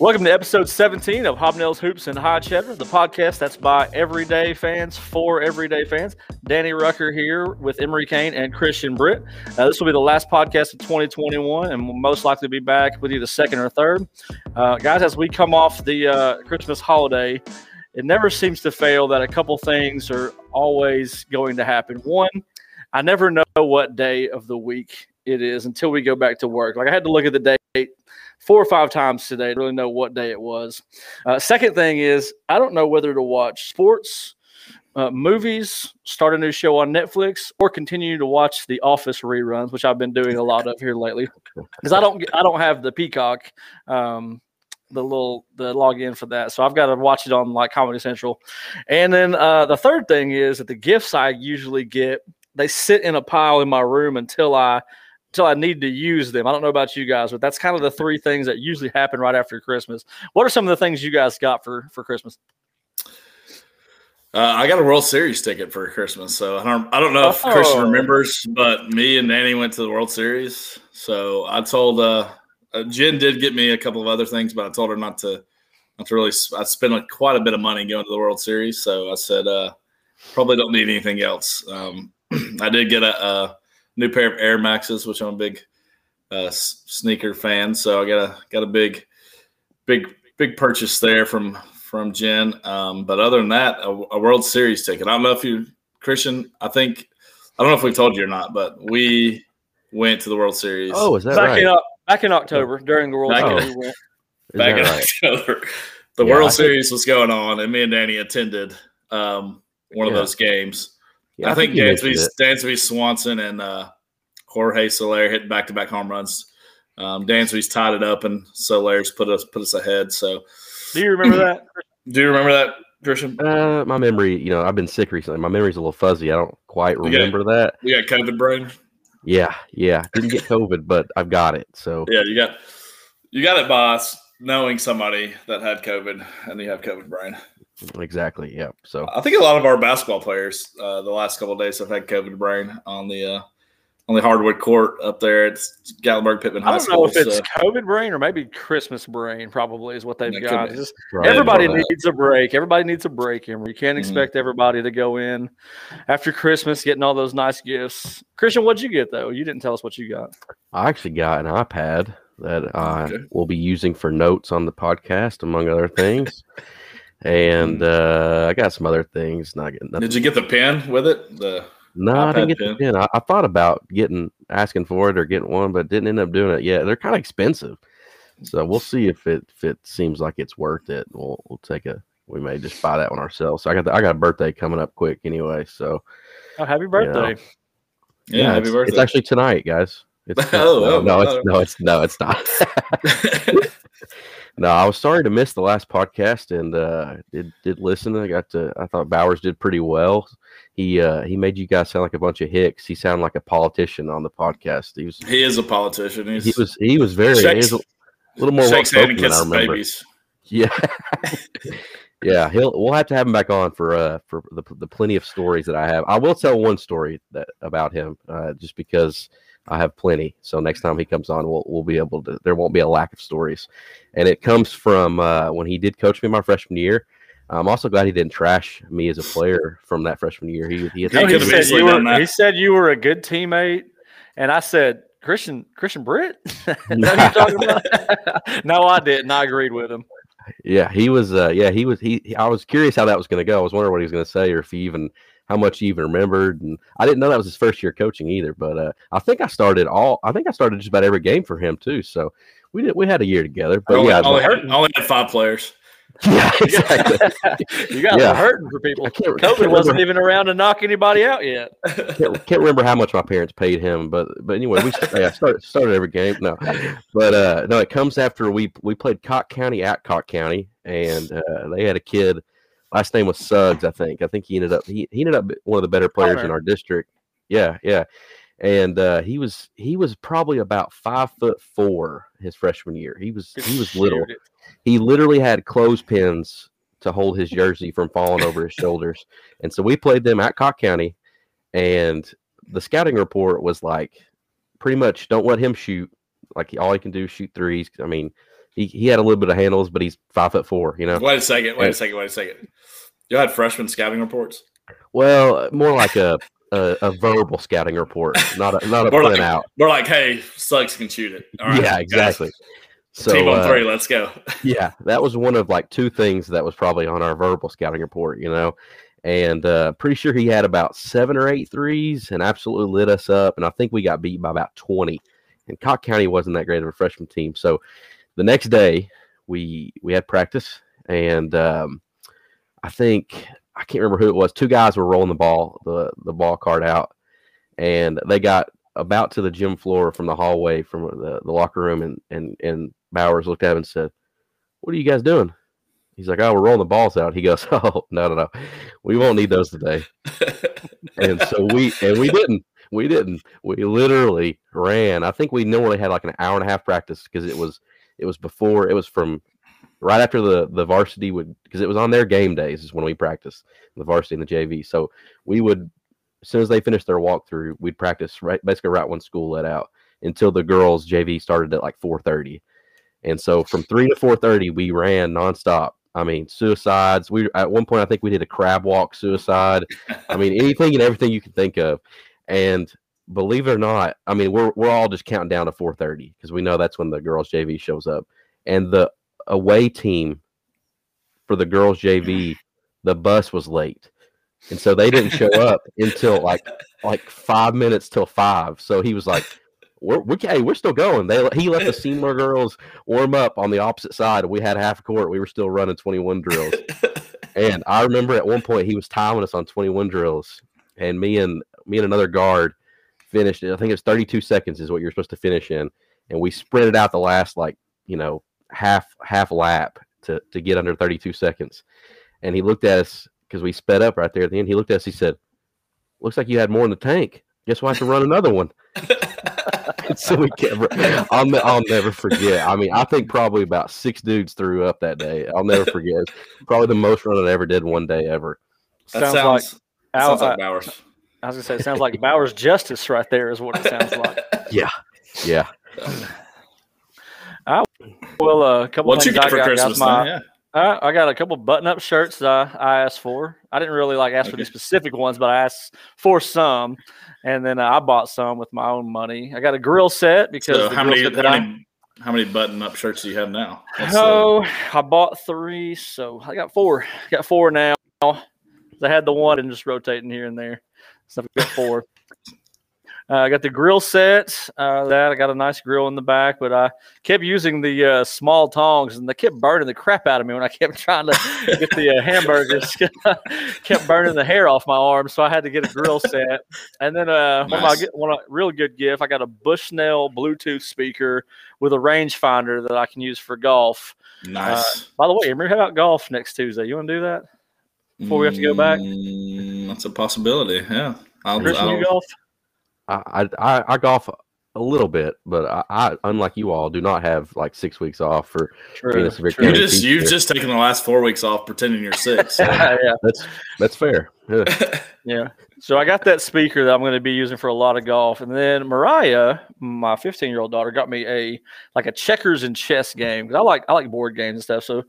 Welcome to episode 17 of Hobnails Hoops and High Cheddar, the podcast that's by everyday fans for everyday fans. Danny Rucker here with Emery Kane and Christian Britt. Uh, this will be the last podcast of 2021, and we'll most likely be back with you the second or third. Uh, guys, as we come off the uh, Christmas holiday, it never seems to fail that a couple things are always going to happen. One, I never know what day of the week it is until we go back to work. Like I had to look at the date four or five times today to really know what day it was. Uh, second thing is, I don't know whether to watch sports, uh, movies, start a new show on Netflix, or continue to watch the Office reruns, which I've been doing a lot of here lately. Because I don't, I don't have the Peacock. Um, the little the login for that. So I've got to watch it on like Comedy Central. And then uh, the third thing is that the gifts I usually get they sit in a pile in my room until I until I need to use them. I don't know about you guys, but that's kind of the three things that usually happen right after Christmas. What are some of the things you guys got for for Christmas? Uh, I got a World Series ticket for Christmas, so I don't I don't know if oh. Christian remembers, but me and Nanny went to the World Series. So I told uh, uh, Jen did get me a couple of other things, but I told her not to not to really. I spent like quite a bit of money going to the World Series, so I said uh, probably don't need anything else. Um, I did get a, a, new pair of Air Maxes, which I'm a big uh, sneaker fan, so I got a got a big big big purchase there from from Jen. Um, but other than that, a, a World Series ticket. I don't know if you Christian. I think I don't know if we told you or not, but we went to the World Series. Oh, is that back right? In, back in October during the World back Series. In, back in right? October, the yeah, World Series was going on, and me and Danny attended um, one yeah. of those games. Yeah, I, I think, think Dansby, Dansby Swanson and uh, Jorge Soler hit back to back home runs. Um, Dansby's tied it up, and Soler's put us put us ahead. So, do you remember that? Do you remember that, Christian? Uh, my memory, you know, I've been sick recently. My memory's a little fuzzy. I don't quite remember you got, that. You got COVID brain. Yeah, yeah. Didn't get COVID, but I've got it. So yeah, you got you got it, boss. Knowing somebody that had COVID and you have COVID brain. Exactly. Yeah. So I think a lot of our basketball players uh, the last couple days have had COVID brain on the uh, on the hardwood court up there at Gatlinburg Pittman High School. I don't know if so. it's COVID brain or maybe Christmas brain. Probably is what they've got. Just, everybody needs a break. Everybody needs a break, and you can't mm-hmm. expect mm-hmm. everybody to go in after Christmas getting all those nice gifts. Christian, what'd you get though? You didn't tell us what you got. I actually got an iPad that I okay. will be using for notes on the podcast, among other things. and uh, I got some other things. Not getting. Nothing. Did you get the pen with it? The no, I didn't get pen. the pen. I, I, thought about getting asking for it or getting one, but didn't end up doing it yet. They're kind of expensive, so we'll see if it if it seems like it's worth it. We'll we'll take a. We may just buy that one ourselves. So I got the, I got a birthday coming up quick anyway. So, oh, happy birthday! You know, yeah, yeah happy it's, birthday! It's actually tonight, guys. It's, oh, no, oh, no, it's no, it's no, it's not. No, I was sorry to miss the last podcast and uh, did did listen. I got to. I thought Bowers did pretty well. He uh, he made you guys sound like a bunch of hicks. He sounded like a politician on the podcast. He was. He is a politician. He's, he was. He was very. Shakes, he was a little more shakes hand and kisses babies. Yeah. yeah, he'll. We'll have to have him back on for uh for the the plenty of stories that I have. I will tell one story that about him uh, just because I have plenty. So next time he comes on, we'll we'll be able to. There won't be a lack of stories, and it comes from uh, when he did coach me my freshman year. I'm also glad he didn't trash me as a player from that freshman year. He he, no, he said you were he said you were a good teammate, and I said Christian Christian Britt. no, I didn't. I agreed with him. Yeah, he was. Uh, yeah, he was. He, he I was curious how that was going to go. I was wondering what he was going to say, or if he even how much he even remembered. And I didn't know that was his first year coaching either. But uh, I think I started all. I think I started just about every game for him too. So we did. We had a year together. But only, yeah, only, had, only had five players. Yeah, exactly. you got yeah. hurting for people. COVID can't wasn't even around to knock anybody out yet. can't, can't, remember how much my parents paid him, but but anyway, we yeah, started started every game. No, but uh, no, it comes after we we played Cocke County at Cocke County, and uh, they had a kid last name was Suggs, I think. I think he ended up he, he ended up one of the better players in our district. Yeah, yeah. And uh, he was he was probably about five foot four his freshman year. He was he was little. He literally had clothespins to hold his jersey from falling over his shoulders. And so we played them at Cocke County, and the scouting report was like pretty much don't let him shoot. Like all he can do is shoot threes. I mean, he, he had a little bit of handles, but he's five foot four. You know. Wait a second. Wait a second. Wait a second. You had freshman scouting reports. Well, more like a a, a verbal scouting report, not a not a print like, out. we're like, hey, Suggs can shoot it. All right, yeah, exactly. So team on uh, three, let's go. yeah, that was one of like two things that was probably on our verbal scouting report, you know. And uh, pretty sure he had about seven or eight threes and absolutely lit us up. And I think we got beat by about 20. And Cocke County wasn't that great of a freshman team. So the next day we we had practice and um, I think I can't remember who it was. Two guys were rolling the ball, the the ball card out, and they got about to the gym floor from the hallway from the, the locker room and and and Bowers looked at him and said, What are you guys doing? He's like, Oh, we're rolling the balls out. He goes, Oh, no, no, no. We won't need those today. And so we and we didn't. We didn't. We literally ran. I think we normally had like an hour and a half practice because it was it was before it was from right after the the varsity would because it was on their game days is when we practiced the varsity and the JV. So we would as soon as they finished their walkthrough, we'd practice right basically right when school let out until the girls JV started at like four thirty. And so from three to four thirty, we ran nonstop. I mean, suicides. We at one point I think we did a crab walk suicide. I mean, anything and everything you can think of. And believe it or not, I mean, we're we're all just counting down to four thirty because we know that's when the girls JV shows up. And the away team for the girls JV, the bus was late. And so they didn't show up until like like five minutes till five. So he was like, "We're we, hey, we're still going." They he let the Seymour girls warm up on the opposite side. We had half a court. We were still running twenty one drills. And I remember at one point he was timing us on 21 drills, and me and me and another guard finished. it. I think it was 32 seconds is what you're supposed to finish in, and we sprinted out the last like you know half half lap to to get under 32 seconds. And he looked at us because we sped up right there at the end. He looked at us. He said, "Looks like you had more in the tank. Guess we'll have to run another one." So we kept. I'll I'll never forget. I mean, I think probably about six dudes threw up that day. I'll never forget. Probably the most run I ever did one day ever. That Sounds, sounds, like that sounds like uh, Bowers. I was gonna say it sounds like Bowers Justice right there is what it sounds like. Yeah. Yeah. Well, uh, a couple What you things get I for got, guys. Christmas? My- man? Yeah. Uh, I got a couple button-up shirts that I, I asked for. I didn't really like ask for Okay. these specific ones, but I asked for some, and then uh, I bought some with my own money. I got a grill set because So how many, how I- many how many button up shirts do you have now? What's the- Oh, I bought three, so I got four. I Got four now. I had the one and just rotating here and there. So I've got four. Uh, I got the grill set. Uh, that I got a nice grill in the back, but I kept using the uh, small tongs, and they kept burning the crap out of me when I kept trying to get the uh, hamburgers. kept burning the hair off my arm, so I had to get a grill set. And then uh, one, of my, one of- real good gift, I got a Bushnell Bluetooth speaker with a rangefinder that I can use for golf. nice. By the way, Emery, how about golf next Tuesday? You want to do that? Before we have to go back? Mm, that's a possibility. Yeah. I'll, Christian, you I'll, golf? I I, I golf a little bit, but I, I, unlike you all, do not have like six weeks off for being a severe you county just you've just taken the last four weeks off pretending you're six. so- yeah, That's that's fair. Yeah. yeah. So I got that speaker that I'm going to be using for a lot of golf, and then Mariah, my 15 year old daughter, got me a like a checkers and chess game because I like I like board games and stuff. So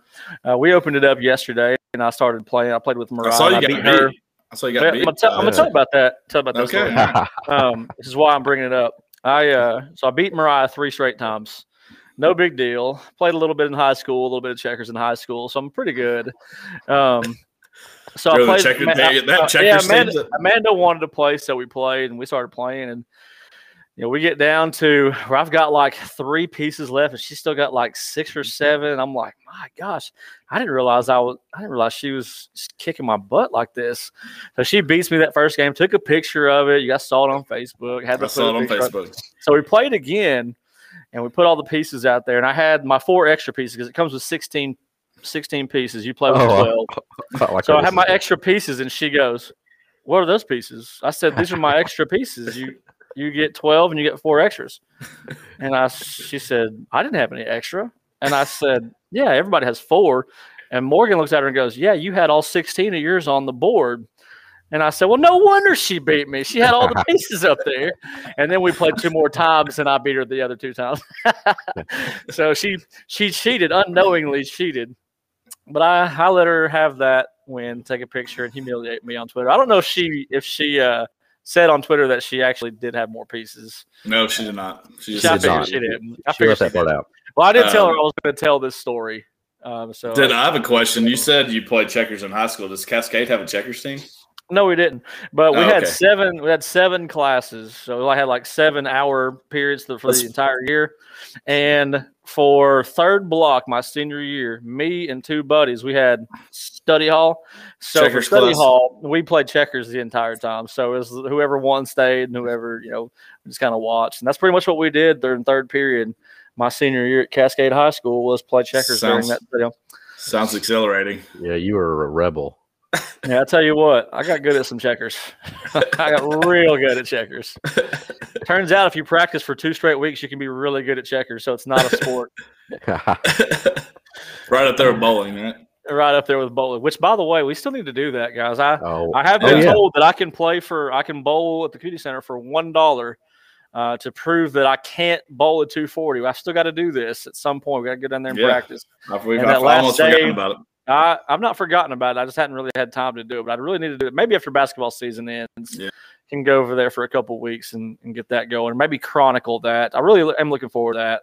uh, we opened it up yesterday, and I started playing. I played with Mariah. I saw you and got I beat. beat her. I saw you Yeah, got I'm beat. gonna, tell, I'm gonna tell you about that. Tell about that Okay. um, this is why I'm bringing it up. I uh, so I beat Mariah three straight times. No big deal. Played a little bit in high school, a little bit of checkers in high school, so I'm pretty good. Um, so I played. checker- Ma- they- that uh, checkers yeah, Amanda, Amanda wanted to play, so we played, and we started playing, and you know we get down to where I've got like three pieces left, and she's still got like six or mm-hmm. seven. I'm like, my gosh, I didn't realize I was. I didn't realize she was kicking my butt like this. So she beats me that first game. Took a picture of it. You guys saw it on Facebook. Had I saw it on picture up. Facebook. So we played again, and we put all the pieces out there. And I had my four extra pieces because it comes with 16, 16 pieces. You play with Oh, 12. like So I this have my extra pieces, and she goes, "What are those pieces?" I said, "These are my extra pieces. You you get twelve, and you get four extras." And I she said, "I didn't have any extra," and I said, "Yeah, everybody has four. And Morgan looks at her and goes, "Yeah, you had all sixteen of yours on the board." And I said, Well, no wonder she beat me. She had all the pieces up there. And then we played two more times and I beat her the other two times. so she she cheated, unknowingly cheated. But I, I let her have that win, take a picture and humiliate me on Twitter. I don't know if she if she uh said on Twitter that she actually did have more pieces. No, she did not. She She, just I did figured not. she didn't. I She figured left that part out. Well, I did tell her Um, I was going to tell this story. Um, so Did I have a question? You said you played checkers in high school. Does Cascade have a checkers team? No, we didn't. But we Oh, had okay. seven. We had seven classes, so I had like seven hour periods for That's- the entire year. And for third block, my senior year, me and two buddies, we had study hall. So Checkers for study class. hall, we played checkers the entire time. So it was whoever won stayed, and whoever you know just kind of watched. And that's pretty much what we did during third period. My senior year at Cascade High School was play checkers during that. You know. Sounds exhilarating. Yeah, you were a rebel. Yeah, I tell you what, I got good at some checkers. I got real good at checkers. Turns out if you practice for two straight weeks, you can be really good at checkers. So it's not a sport. right up there with bowling, right? right up there with bowling. Which, by the way, we still need to do that, guys. I oh, I have Oh, been yeah. told that I can play for I can bowl at the community center for one dollar. Uh, to prove that I can't bowl at 240, I still got to do this at some point. We got to get down there and Yeah. practice. I've, we've, And I've that last almost day- forgotten about it. I, I've not forgotten about it. I just hadn't really had time to do it, but I really need to do it. Maybe after basketball season ends, Yeah. can go over there for a couple weeks and, and get that going. Maybe chronicle that. I really am looking forward to that.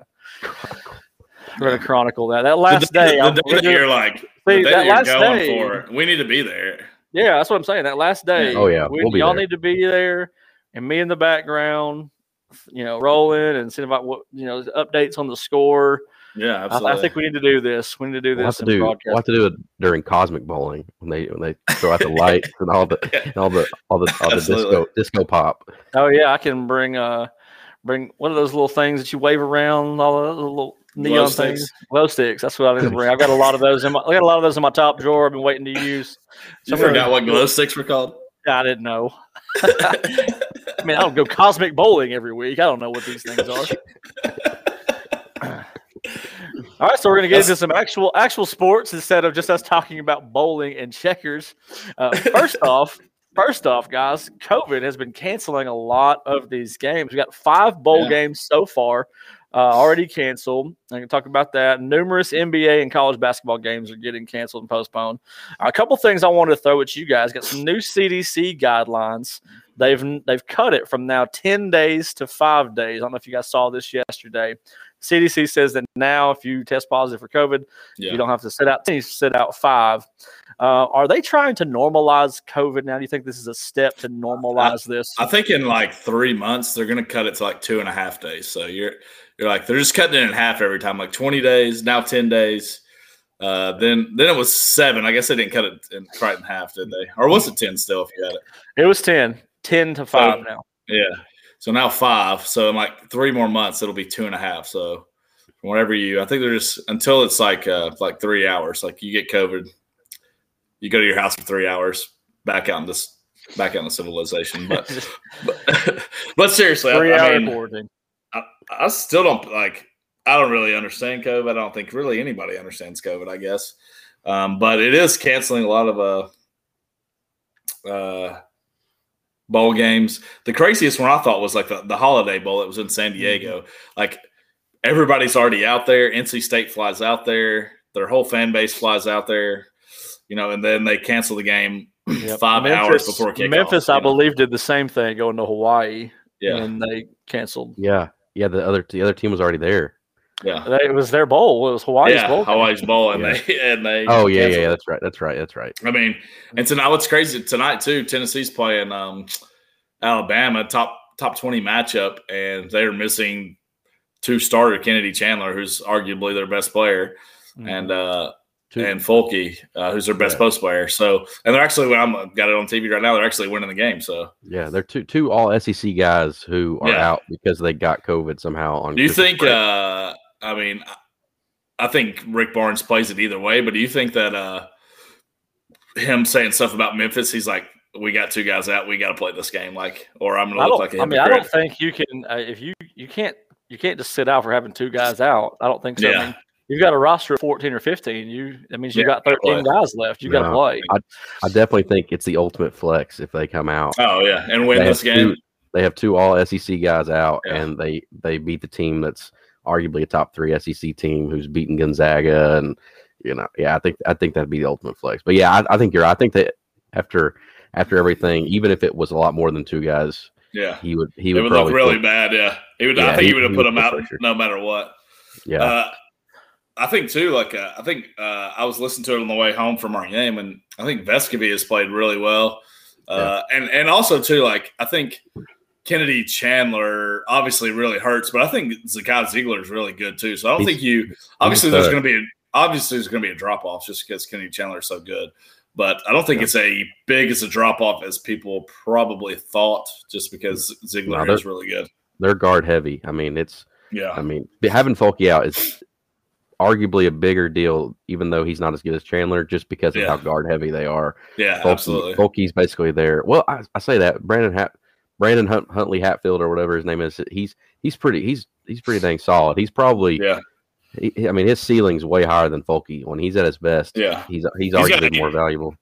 We're gonna chronicle that. That last the, day, the, I'm- day that you're like, See, the day that that you're last going day- for, we need to be there. yeah, that's what I'm saying. That last day, Oh, yeah, we, we'll be y'all there. need to be there, and me in the background, you know, rolling and seeing about what you know updates on the score. Yeah, I, absolutely. I think we need to do this. We need to do We'll have this to do. We'll have to do it during cosmic bowling when they when they throw out the lights and all the and all the all the all the disco disco pop. Oh yeah, I can bring uh bring one of those little things that you wave around, all the little neon sticks. things. Glow sticks. That's what I need to bring. I've got a lot of those in my I got a lot of those in my top drawer. I've been waiting to use. you I'm gonna- forgot what glow sticks were called? I didn't know. I mean, I don't go cosmic bowling every week. I don't know what these things are. All right, so we're gonna get into some actual actual sports instead of just us talking about bowling and checkers. Uh, first off, first off, guys, COVID has been canceling a lot of these games. We got five bowl Yeah. games so far uh, already canceled. I can talk about that. Numerous NBA and college basketball games are getting canceled and postponed. a couple things I wanted to throw at you guys. Got some new CDC guidelines. They've they've cut it from now ten days to five days. I don't know if you guys saw this yesterday. CDC says that now, if you test positive for COVID, Yeah. you don't have to sit out you sit out five. Uh, are they trying to normalize COVID now? Do you think this is a step to normalize this? I think in like three months they're gonna cut it to like two and a half days. So you're you're like they're just cutting it in half every time, like twenty days, now ten days. Uh, then then it was seven. I guess they didn't cut it in, right in half, did they? Or was it ten still? If you had it, It was 10, 10 to five now. yeah. So now five. So in like three more months, it'll be two and a half. So whenever you, I think they're just until it's like uh like three hours. Like you get COVID, you go to your house for three hours, back out in this, back out in the civilization. But but, but seriously, Three I, hour mean, quarantine. I still don't like. I don't really understand COVID. I don't think really anybody understands COVID. I guess, um, but it is canceling a lot of uh, uh, bowl games. The craziest one I thought was like the, the Holiday Bowl. It was in San mm-hmm. Diego. Like everybody's already out there. NC State flies out there. Their whole fan base flies out there. You know, and then they cancel the game Yep. five hours before kickoff. Memphis, I know? believe, did the same thing going to Hawaii, Yeah, and they canceled. Yeah, yeah. The other the other team was already there. Yeah. They, it was their bowl. It was Hawaii's yeah, bowl. game. Hawaii's bowl, and Yeah. they and they. Oh yeah, yeah, canceled yeah. That's right. That's right. That's right. I mean, and tonight what's crazy tonight too? Tennessee's playing um, Alabama top top twenty matchup, and they're missing two starter Kennedy Chandler, who's arguably their best player, Mhm. and uh, Two- and Folky, uh, who's their best Yeah. post player. So, and they're actually I'm got it on TV right now, they're actually winning the game. So, yeah, they're two two all SEC guys who are Yeah. out because they got COVID somehow. On do you Christmas think? break. Uh, I mean, I think Rick Barnes plays it either way, but do you think that uh, him saying stuff about Memphis, he's like, we got two guys out, we got to play this game, like, or I'm going I to look don't. like a I mean, I don't think you can. Uh, if you you can't you can't just sit out for having two guys out. I don't think so. I Yeah. mean, you've got a roster of 14 or 15. You that means you yeah, got 13 guys left. You no, got to play. I, I, definitely think it's the ultimate flex if they come out. Oh yeah, and win this game. Two, they have two all SEC guys out, yeah. and they they beat the team that's arguably a top three SEC team who's beaten Gonzaga, and you know, yeah, I think I think that'd be the ultimate flex. But yeah, I, I think you're. I think that after after everything, even if it was a lot more than two guys, yeah, he would he would, would look really put, bad. Yeah, he would. Yeah, I think he, he would have put him out pressure. no matter what. Yeah. Uh, I think too. Like uh, I think uh, I was listening to it on the way home from our game, and I think Vescovi has played really well. Uh, yeah. And and also too, like I think Kennedy Chandler obviously really hurts, but I think Zakai Zeigler is really good too. So I don't he's, think you obviously there's going to be a, obviously there's going to be a drop off just because Kennedy Chandler is so good. But I don't think yeah. it's a big as a drop off as people probably thought, just because Zeigler no, is really good. They're guard heavy. I mean, it's yeah. I mean, having Fulke out is arguably a bigger deal, even though he's not as good as Chandler, just because of yeah. how guard heavy they are. Yeah, Fulke, absolutely. Fulke's basically there. Well, I, I say that Brandon Brandon Hunt, Huntley Hatfield or whatever his name is. He's he's pretty he's he's pretty dang solid. He's probably yeah. He, I mean, his ceiling's way higher than Fulke. When he's at his best, yeah, he's he's, he's arguably more valuable.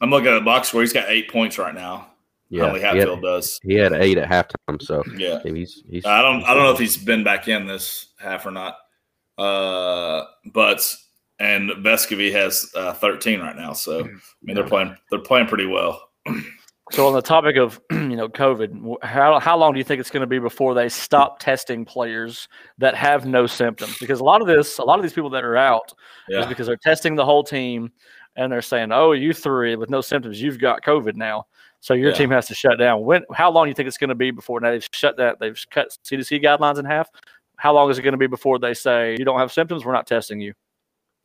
I'm looking at a box where he's got eight points right now. Yeah, Huntley Hatfield he had, does. He had eight at halftime, so yeah, he's he's. I don't I don't know if he's been back in this half or not. Uh, but and Vescovi has uh, 13 right now, so I mean they're playing they're playing pretty well. So on the topic of you know COVID, how how long do you think it's going to be before they stop testing players that have no symptoms? Because a lot of this, a lot of these people that are out yeah. is because they're testing the whole team and they're saying, "Oh, you three with no symptoms, you've got COVID now." So your yeah. team has to shut down. When? How long do you think it's going to be before now they've shut that? They've cut CDC guidelines in half. How long is it going to be before they say you don't have symptoms? We're not testing you.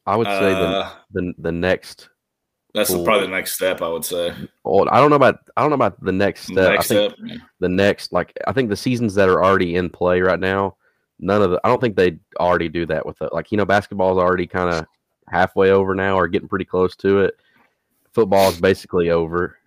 I would say uh, the, the the next that's cool. probably the next step, I would say. Well, I don't know about I don't know about the next step. Next I think step, yeah. the next like I think the seasons that are already in play right now, none of the I don't think they already do that with it. Like you know, basketball is already kind of halfway over now, or getting pretty close to it. Football is basically over,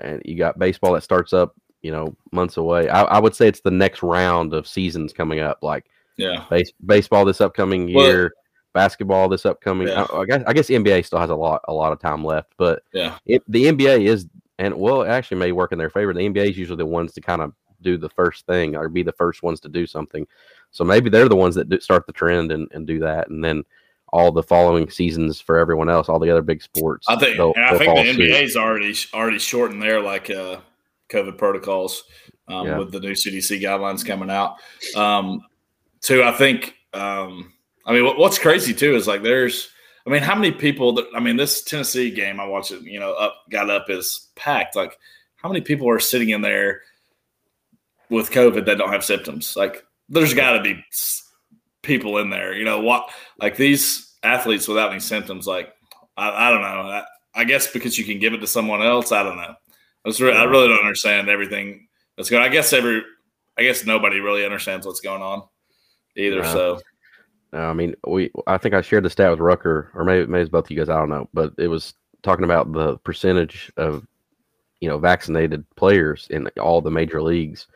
and you got baseball that starts up, you know, months away. I, I would say it's the next round of seasons coming up. Like yeah, base, baseball this upcoming year. Well, basketball this upcoming. Yeah. I, I, guess I guess NBA still has a lot a lot of time left, but yeah, it, the NBA is and well, it actually may work in their favor. The NBA is usually the ones to kind of do the first thing or be the first ones to do something. So maybe they're the ones that do, start the trend and, and do that, and then all the following seasons for everyone else, all the other big sports. I think they'll, I think the NBA's suit. already already shortened their like uh, COVID protocols um, yeah. with the new CDC guidelines coming out. Um, too, I think. Um, I mean, what's crazy too is like there's, I mean, how many people that I mean, this Tennessee game I watched it, you know, up got up is packed. Like, how many people are sitting in there with COVID that don't have symptoms? Like, there's got to be people in there. You know what? Like these athletes without any symptoms. Like, I, I don't know. I, I, guess because you can give it to someone else. I don't know. I, really, I really don't understand everything that's going. I guess every, I guess nobody really understands what's going on either. So I mean, we I think I shared the stat with Rucker, or maybe maybe it's both of you guys. I don't know, but it was talking about the percentage of you know vaccinated players in all the major leagues.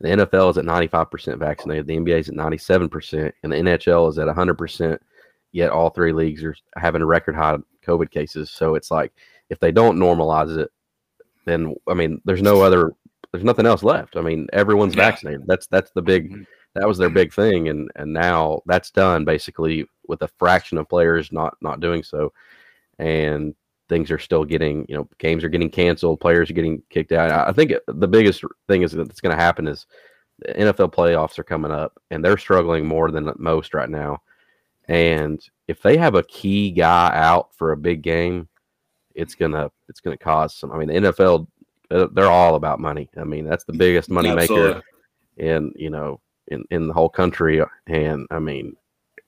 The NFL is at 95% vaccinated, the NBA is at 97%, and the NHL is at 100%. Yet all three leagues are having a record high COVID cases. So it's like if they don't normalize it, then I mean, there's no other, there's nothing else left. I mean, everyone's yeah. vaccinated. That's that's the big mm-hmm that was their big thing, and and now that's done basically with a fraction of players not not doing so, and things are still getting you know games are getting canceled, players are getting kicked out. I think the biggest thing is that's going to happen is the NFL playoffs are coming up, and they're struggling more than most right now. And if they have a key guy out for a big game, it's gonna it's gonna cause some. I mean, the NFL uh, they're all about money. I mean, that's the biggest money Absolutely. maker. And you know, in, in the whole country. And I mean,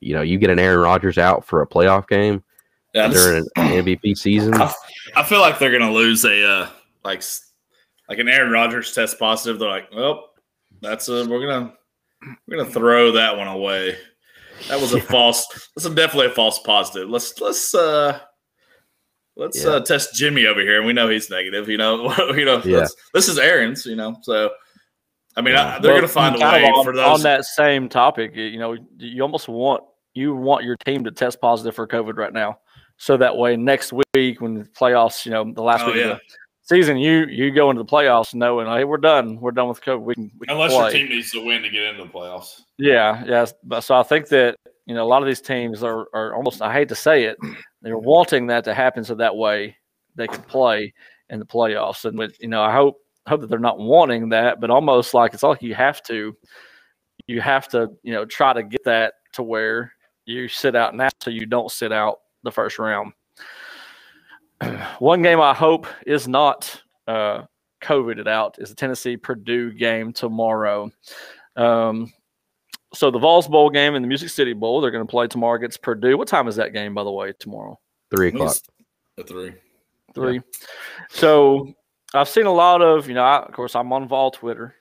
you know, you get an Aaron Rodgers out for a playoff game yeah, during an MVP season. I, I feel like they're going to lose a uh, like like an Aaron Rodgers test positive. They're like, well, that's a we're gonna we're gonna throw that one away. That was a false. That's a definitely a false positive. Let's let's uh let's yeah. uh, test Jimmy over here, and we know he's negative. You know, you know. Yeah. This is Aaron's. You know, so I mean, yeah. I, they're well, going to find a way on, for those. On that same topic, you know, you almost want you want your team to test positive for COVID right now, so that way next week when the playoffs, you know, the last Oh, week yeah. of the season, you you go into the playoffs knowing, hey, we're done, we're done with COVID. We can, we can Unless play. your team needs to win to get into the playoffs. Yeah, yes. But so I think that you know a lot of these teams are are almost I hate to say it, they're wanting that to happen so that way they can play in the playoffs. And with you know, I hope hope that they're not wanting that, but almost like it's like you have to you have to, you know, try to get that to where you sit out now so you don't sit out the first round. One game I hope is not uh COVIDed out is the Tennessee Purdue game tomorrow. Um, so the Vols Bowl game and the Music City Bowl, they're going to play tomorrow against Purdue. What time is that game, by the way, tomorrow? Three o'clock. At three. Three. So I've seen a lot of, you know, I, of course, I'm on Vol Twitter.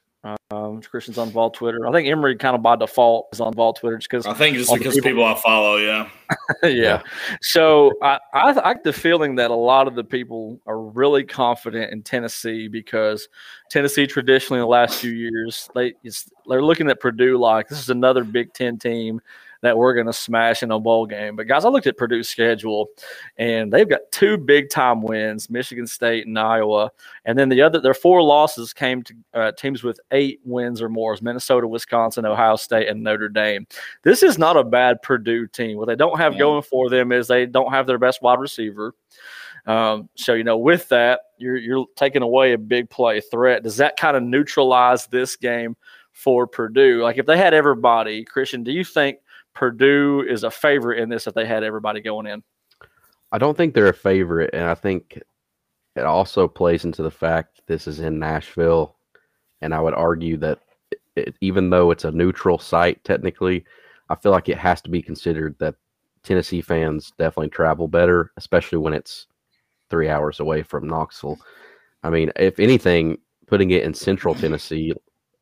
Um, Christian's on Vol Twitter. I think Emery kind of by default is on Vol Twitter just because I think just because people- people I follow, yeah. yeah. So I, I I get the feeling that a lot of the people are really confident in Tennessee because Tennessee traditionally in the last few years they it's, they're looking at Purdue like this is another Big Ten team that we're going to smash in a bowl game. But guys, I looked at Purdue's schedule, and they've got two big time wins: Michigan State and Iowa. And then the other, their four losses came to uh, teams with eight wins or more: Minnesota, Wisconsin, Ohio State, and Notre Dame. This is not a bad Purdue team. What they don't have Yeah. going for them is they don't have their best wide receiver. Um, so you know, with that, you're you're taking away a big play threat. Does that kind of neutralize this game for Purdue? Like if they had everybody, Christian, do you think Purdue is a favorite in this if they had everybody going in? I don't think they're a favorite, and I think it also plays into the fact this is in Nashville, and I would argue that it, even though it's a neutral site technically, I feel like it has to be considered that Tennessee fans definitely travel better, especially when it's three hours away from Knoxville. I mean, if anything, putting it in Central Tennessee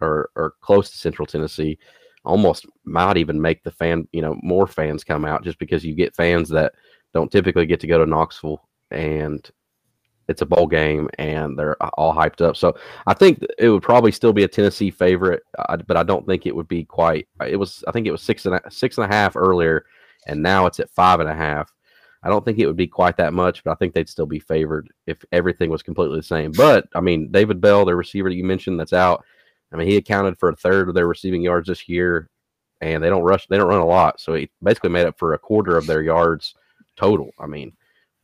or or close to Central Tennessee almost might even make the fan, you know, more fans come out just because you get fans that don't typically get to go to Knoxville and it's a bowl game and they're all hyped up. So I think it would probably still be a Tennessee favorite, uh, but I don't think it would be quite. It was I think it was six and a, six and a half earlier, and now it's at five and a half. I don't think it would be quite that much, but I think they'd still be favored if everything was completely the same. But I mean, David Bell, their receiver that you mentioned, that's out. I mean, he accounted for a third of their receiving yards this year, and they don't rush. They don't run a lot, so he basically made up for a quarter of their yards total. I mean,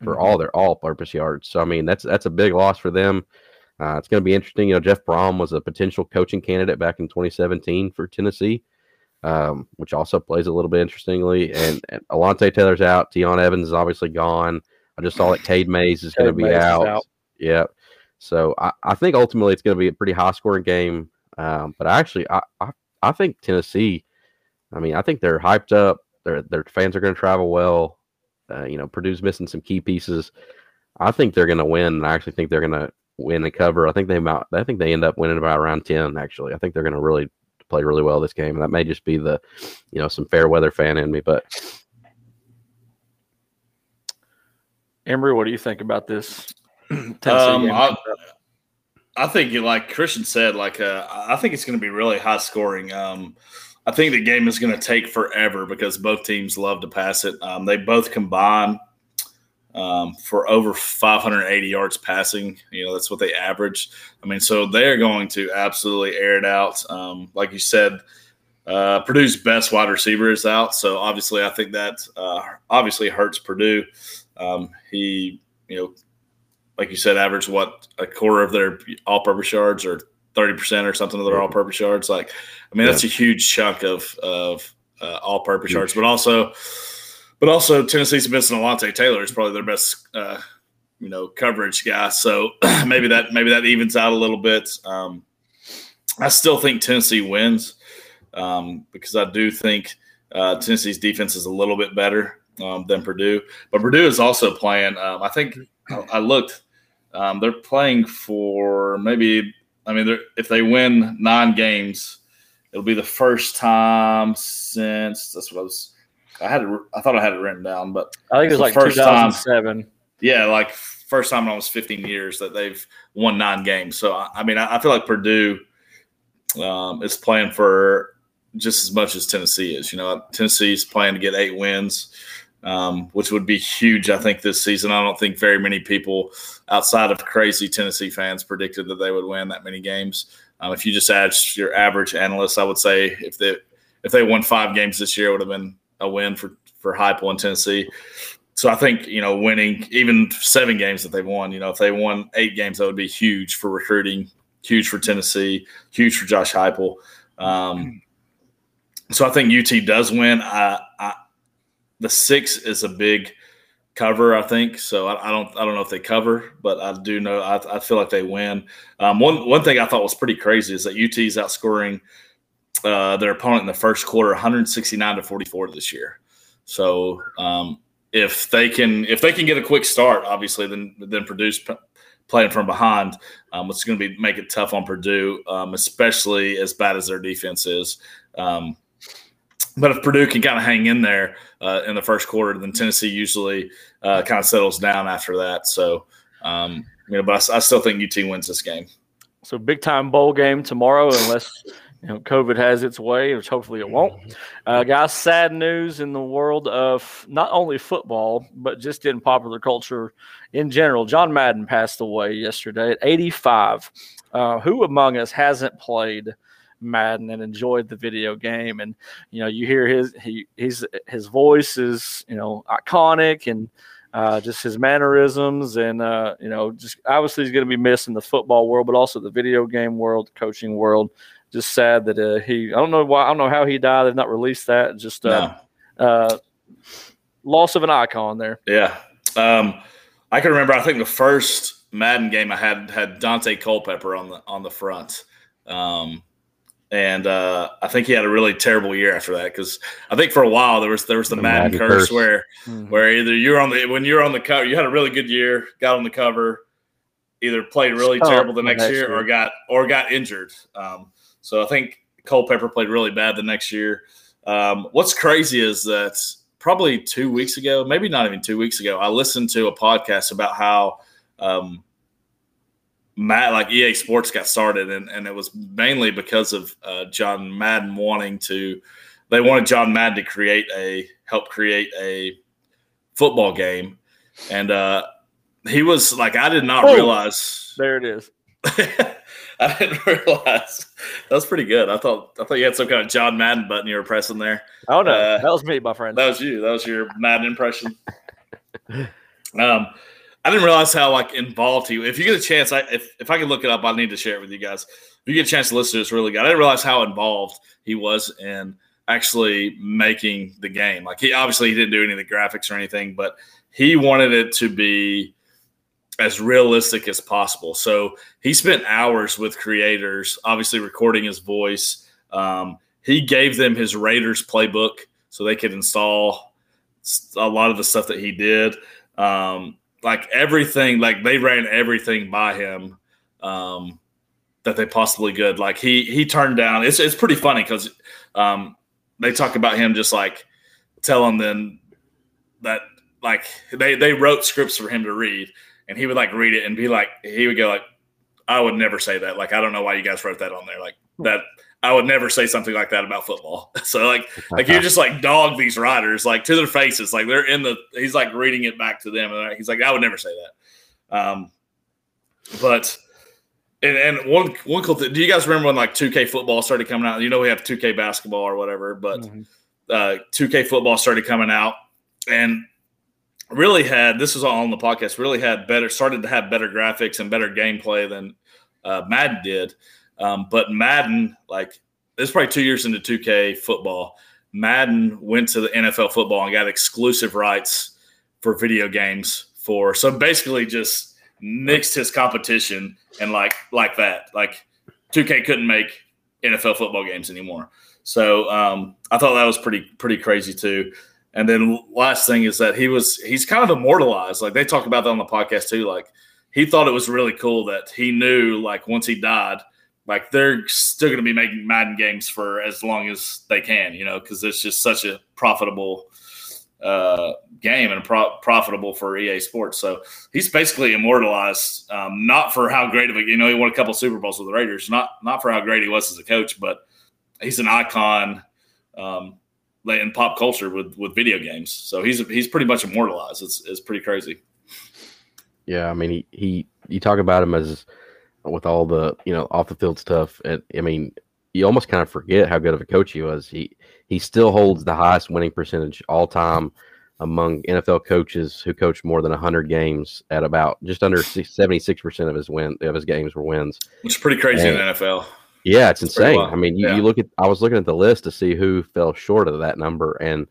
for Mhm. all their all-purpose yards. So I mean, that's that's a big loss for them. Uh, it's going to be interesting. You know, Jeff Brohm was a potential coaching candidate back in 2017 for Tennessee, um, which also plays a little bit interestingly. And, and Alontae Taylor's out. Tiyon Evans is obviously gone. I just saw that Cade Mays is going to be out. out. Yeah. So I, I think ultimately it's going to be a pretty high-scoring game. Um, but actually, I, I I think Tennessee. I mean, I think they're hyped up. Their their fans are going to travel well. Uh, you know, Purdue's missing some key pieces. I think they're going to win. and I actually think they're going to win and cover. I think they might. I think they end up winning by around ten. Actually, I think they're going to really play really well this game. And that may just be the, you know, some fair weather fan in me. But Emery, what do you think about this Tennessee Um, game? I, I think, like Christian said, like uh, I think it's going to be really high scoring. Um, I think the game is going to take forever because both teams love to pass it. Um, they both combine um, for over 580 yards passing. You know, that's what they average. I mean, so they're going to absolutely air it out. Um, like you said, uh, Purdue's best wide receiver is out, so obviously, I think that uh, obviously hurts Purdue. Um, he, you know, like you said, average what a quarter of their all-purpose yards, or thirty percent, or something of their all-purpose yards. Like, I mean, that's a huge chunk of of uh, all-purpose yards, but also, but also Tennessee's missing Alontae Taylor is probably their best, uh, you know, coverage guy. So maybe that maybe that evens out a little bit. Um, I still think Tennessee wins um, because I do think uh, Tennessee's defense is a little bit better um, than Purdue. But Purdue is also playing. Um, I think I, I looked. Um, they're playing for maybe. I mean, they're- if they win nine games, it'll be the first time since. That's what I was. I had it. I thought I had it written down, but I think it was like first time- 2007. yeah, like first time in almost 15 years that they've won nine games. So I mean, I, I feel like Purdue um, is playing for just as much as Tennessee is. You know, Tennessee's playing to get eight wins, um, which would be huge, I think, this season. I don't think very many people outside of crazy Tennessee fans predicted that they would win that many games. Um, if you just ask your average analyst, I would say if they if they won five games this year, it would have been a win for for Heupel in Tennessee. So I think you know winning even seven games that they've won. You know, if they won eight games, that would be huge for recruiting, huge for Tennessee, huge for Josh Heupel. Um, so I think UT does win. I, I, the six is a big cover, I think. So I, I, don't I don't know if they cover, but I do know I, I feel like they win. Um, one one thing I thought was pretty crazy is that UT is outscoring uh, their opponent in the first quarter 169 to 44 this year. So um, if they can if they can get a quick start, obviously, then then Purdue's playing from behind, um, it's going to be make it tough on Purdue, um, especially as bad as their defense is. But if Purdue can kind of hang in there uh, in the first quarter, then Tennessee usually uh, kind of settles down after that. So, um, you know, but I, I, still think UT wins this game. So big time bowl game tomorrow, unless you know COVID has its way, which hopefully it won't. Uh, guys, sad news in the world of not only football but just in popular culture in general. John Madden passed away yesterday at 85. Uh, who among us hasn't played? Madden and enjoyed the video game. And you know, you hear his he he's his voice is you know iconic and uh, just his mannerisms and uh, you know just obviously he's going to be missed in the football world, but also the video game world, coaching world. Just sad that uh, he I don't know why I don't know how he died. They've not released that. Just uh, no. Uh, loss of an icon there. Yeah. Um, I can remember. I think the first Madden game I had had Daunte Culpepper on the on the front. Um, and uh, I think he had a really terrible year after that because I think for a while there was there was the, the Madden, Madden curse, curse, where mm-hmm. where either you're on the when you're on the cover you had a really good year got on the cover either played really oh, terrible the next, next year, year, or got or got injured. Um, so I think Culpepper played really bad the next year. Um, what's crazy is that probably two weeks ago, maybe not even two weeks ago, I listened to a podcast about how um, Matt, like EA Sports got started, and, and it was mainly because of uh, John Madden wanting to. They wanted John Madden to create a help create a football game, and uh, he was like, I did not oh, realize. There it is. I didn't realize that was pretty good. I thought I thought you had some kind of John Madden button you were pressing there. Oh no, uh, that was me, my friend. That was you. That was your Madden impression. um, I didn't realize how like involved he. If you get a chance, I if, if I can look it up, I need to share it with you guys. If you get a chance to listen to this, really good. I didn't realize how involved he was in actually making the game. Like he obviously he didn't do any of the graphics or anything, but he wanted it to be as realistic as possible. So he spent hours with creators, obviously recording his voice. Um, he gave them his Raiders playbook so they could install a lot of the stuff that he did. Um, like everything, like they ran everything by him um, that they possibly could. Like he he turned down. It's it's pretty funny because um, they talk about him just like telling them that like they they wrote scripts for him to read, and he would like read it and be like he would go like, I would never say that. Like I don't know why you guys wrote that on there. Like that I would never say something like that about football. So like like you just like dog these writers like to their faces. Like they're in the he's like reading it back to them and he's like I would never say that. Um but and, and one one cool thing, do you guys remember when like 2K football started coming out? You know we have 2K basketball or whatever, but mm-hmm. uh 2K football started coming out and really had this was all on the podcast, really had better started to have better graphics and better gameplay than uh Madden did. Um, but Madden, like is probably two years into 2K football. Madden went to the NFL football and got exclusive rights for video games for so basically just mixed his competition and like like that. Like 2K couldn't make NFL football games anymore. So um, I thought that was pretty pretty crazy too. And then last thing is that he was he's kind of immortalized. Like they talk about that on the podcast too. Like he thought it was really cool that he knew like once he died like they're still going to be making Madden games for as long as they can, you know, because it's just such a profitable uh, game and pro- profitable for EA Sports. So he's basically immortalized, um, not for how great of a, you know, he won a couple Super Bowls with the Raiders, not not for how great he was as a coach, but he's an icon um, in pop culture with with video games. So he's he's pretty much immortalized. It's it's pretty crazy. Yeah, I mean he he you talk about him as with all the you know off the field stuff. And I mean you almost kind of forget how good of a coach he was. He he still holds the highest winning percentage all time among NFL coaches who coached more than 100 games at about just under 76% of his win of his games were wins. Which is pretty crazy and, in the NFL. Yeah, it's, it's insane. I mean, you, yeah. you, look at I was looking at the list to see who fell short of that number and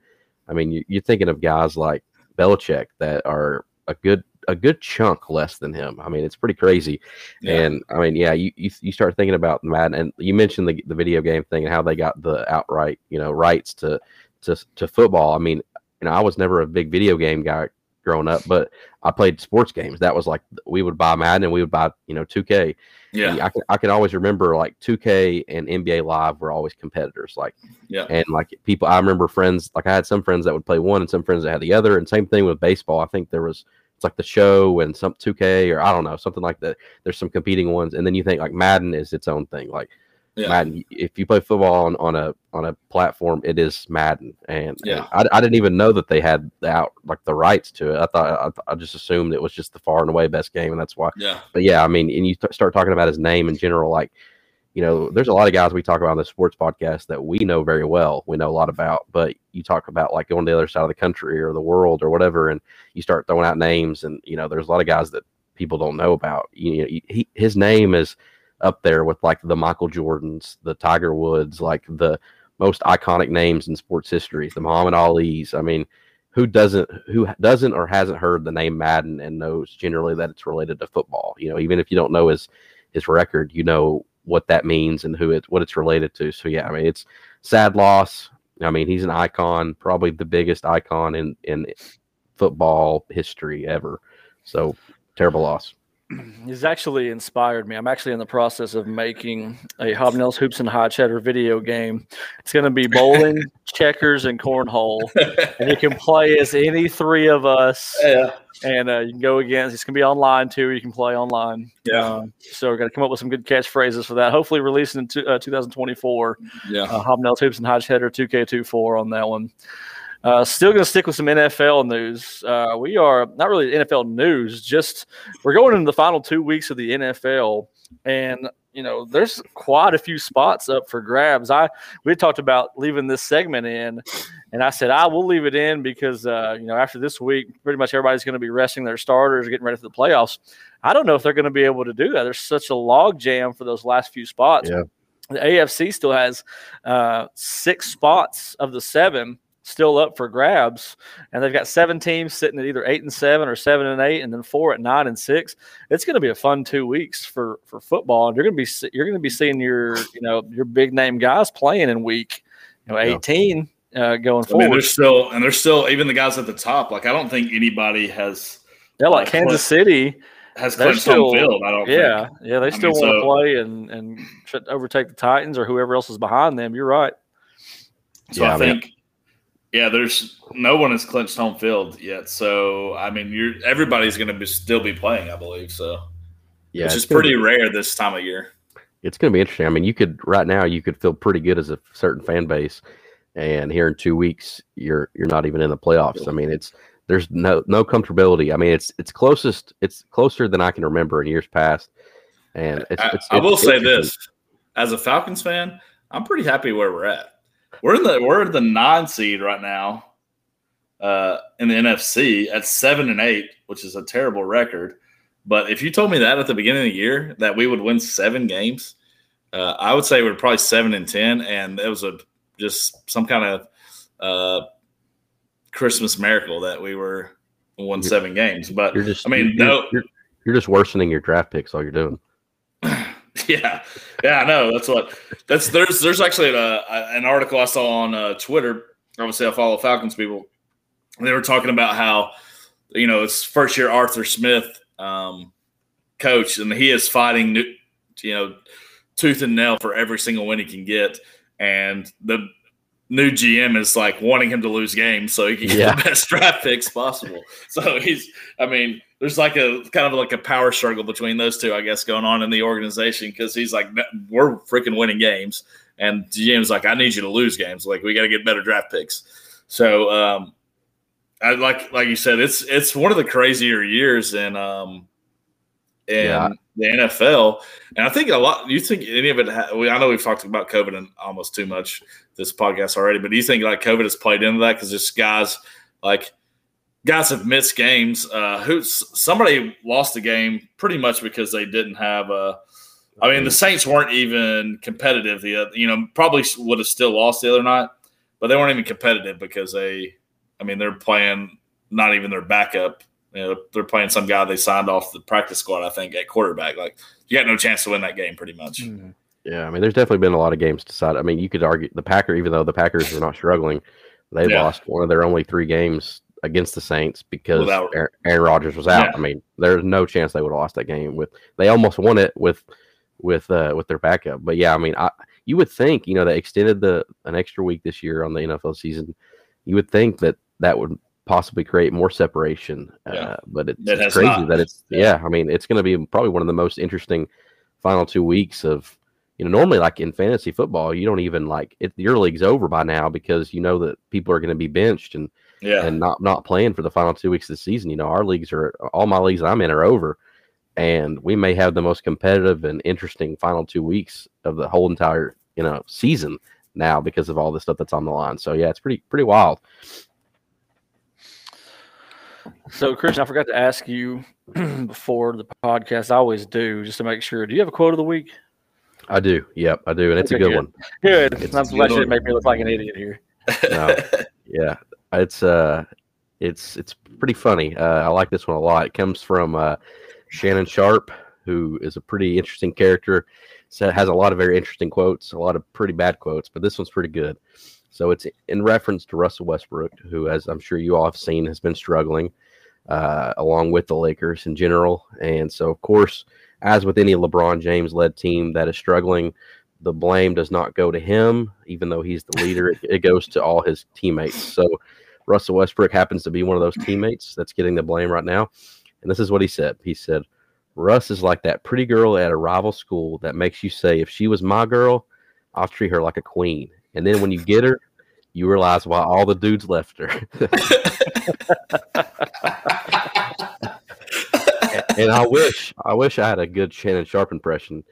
I mean, you, you're thinking of guys like Belichick that are a good a good chunk less than him. I mean, it's pretty crazy. Yeah. And I mean, yeah, you, you, you start thinking about Madden, and you mentioned the, the video game thing and how they got the outright, you know, rights to to to football. I mean, you know, I was never a big video game guy growing up, but I played sports games. That was like we would buy Madden and we would buy, you know, 2K. Yeah, I can, I can always remember like 2K and NBA Live were always competitors. Like, yeah, and like people, I remember friends. Like I had some friends that would play one and some friends that had the other. And same thing with baseball. I think there was it's like the show and some 2K or I don't know something like that. There's some competing ones, and then you think like Madden is its own thing. Like yeah. Madden, if you play football on, on a on a platform, it is Madden, and, yeah. and I, I didn't even know that they had the out like the rights to it. I thought I, I just assumed it was just the far and away best game, and that's why. Yeah. But yeah, I mean, and you t- start talking about his name in general, like you know, there's a lot of guys we talk about on the sports podcast that we know very well. We know a lot about, but you talk about like going to the other side of the country or the world or whatever, and you start throwing out names, and you know, there's a lot of guys that people don't know about. You know, he, his name is up there with like the Michael Jordans, the Tiger Woods, like the most iconic names in sports history, the Muhammad Ali's. I mean, who doesn't who doesn't or hasn't heard the name Madden and knows generally that it's related to football? You know, even if you don't know his his record, you know what that means and who it what it's related to. So yeah, I mean it's sad loss. I mean he's an icon, probably the biggest icon in in football history ever. So terrible loss. He's actually inspired me. I'm actually in the process of making a Hobnails Hoops and High Cheddar video game. It's going to be bowling, checkers, and cornhole, and you can play as any three of us. Yeah and uh, you can go against. It's gonna be online too. You can play online. Yeah. Uh, so we're gonna come up with some good catchphrases for that. Hopefully, releasing in uh, 2024. Yeah. Uh, Hobnails Hoops and Hodge Header 2K24 on that one. Uh, still going to stick with some NFL news. Uh, we are not really NFL news, just we're going into the final two weeks of the NFL, and you know, there's quite a few spots up for grabs. I we talked about leaving this segment in, and I said I will leave it in because uh, you know after this week, pretty much everybody's going to be resting their starters, getting ready for the playoffs. I don't know if they're going to be able to do that. There's such a log jam for those last few spots. Yeah. The AFC still has uh, six spots of the seven still up for grabs, and they've got seven teams sitting at either eight and seven or seven and eight, and then four at nine and six. It's going to be a fun two weeks for for football, and you're going to be you're going to be seeing your you know your big name guys playing in week you know eighteen. Uh, going forward, I mean, there's still and there's still even the guys at the top. Like I don't think anybody has. Yeah, like uh, Kansas City has clinched still, home field. I don't. Yeah, think. yeah, they still I mean, want to so, play and and overtake the Titans or whoever else is behind them. You're right. So yeah, I, I mean, think yeah, there's no one has clinched home field yet. So I mean, you're everybody's going to be still be playing, I believe. So yeah, which is pretty be, rare this time of year. It's going to be interesting. I mean, you could right now you could feel pretty good as a certain fan base, and here in two weeks you're you're not even in the playoffs. I mean, it's there's no no comfortability. I mean, it's it's closest it's closer than I can remember in years past. And it's, I, it's, I will say this as a Falcons fan, I'm pretty happy where we're at. We're in the we're the nine seed right now uh, in the NFC at seven and eight, which is a terrible record. But if you told me that at the beginning of the year that we would win seven games, uh, I would say we're probably seven and ten, and it was a just some kind of uh, Christmas miracle that we were won you're, seven games. But you're just, I mean, you're, no, you're, you're just worsening your draft picks. All you're doing. Yeah, yeah, I know. That's what. That's there's there's actually a, an article I saw on uh, Twitter. Obviously, I follow Falcons people. They were talking about how you know it's first year Arthur Smith um, coach, and he is fighting you know tooth and nail for every single win he can get, and the new GM is like wanting him to lose games so he can get yeah. the best draft picks possible. So he's, I mean, there's like a kind of like a power struggle between those two, I guess, going on in the organization because he's like, we're freaking winning games. and GM was like, "I need you to lose games. Like we got to get better draft picks." So, um, I like like you said, it's it's one of the crazier years in um in yeah. the NFL, and I think a lot. You think any of it? Ha- I know we've talked about COVID and almost too much this podcast already, but do you think like COVID has played into that because just guys like guys have missed games. Uh, who somebody lost a game pretty much because they didn't have a. I mean, the Saints weren't even competitive. The you know probably would have still lost the other night, but they weren't even competitive because they. I mean, they're playing not even their backup. You know, they're playing some guy they signed off the practice squad. I think at quarterback. Like you got no chance to win that game, pretty much. Mm-hmm. Yeah, I mean, there's definitely been a lot of games decided. I mean, you could argue the Packer, even though the Packers were not struggling, they yeah. lost one of their only three games against the Saints because Without, Aaron, Aaron Rodgers was out. Yeah. I mean, there's no chance they would have lost that game. With they almost won it with with uh, with their backup. But yeah, I mean, I you would think you know they extended the an extra week this year on the NFL season. You would think that that would possibly create more separation. Yeah. Uh, but it's, it crazy not. that it's yeah. yeah I mean, it's going to be probably one of the most interesting final two weeks of you know, normally like in fantasy football, you don't even like it, your league's over by now because you know that people are going to be benched and yeah. and not not playing for the final two weeks of the season. You know, our leagues are all my leagues I'm in are over, and we may have the most competitive and interesting final two weeks of the whole entire you know season now because of all the stuff that's on the line. So yeah, it's pretty pretty wild. So, Christian, I forgot to ask you before the podcast. I always do just to make sure. Do you have a quote of the week? I do. Yep, I do, and it's a good, good, one. Good. It's I'm glad you make me look like an idiot here. no, yeah, it's uh, it's it's pretty funny. Uh, I like this one a lot. It comes from uh, Shannon Sharpe, who is a pretty interesting character. So has a lot of very interesting quotes, a lot of pretty bad quotes, but this one's pretty good. So it's in reference to Russell Westbrook, who, as I'm sure you all have seen, has been struggling, uh, along with the Lakers in general. And so, of course, as with any LeBron James led team that is struggling, the blame does not go to him, even though he's the leader. it, it, goes to all his teammates. So Russell Westbrook happens to be one of those teammates that's getting the blame right now. And this is what he said. He said, Russ is like that pretty girl at a rival school that makes you say, if she was my girl, I'll treat her like a queen. And then when you get her, you realize why all the dudes left her. and I wish I wish I had a good Shannon Sharpe impression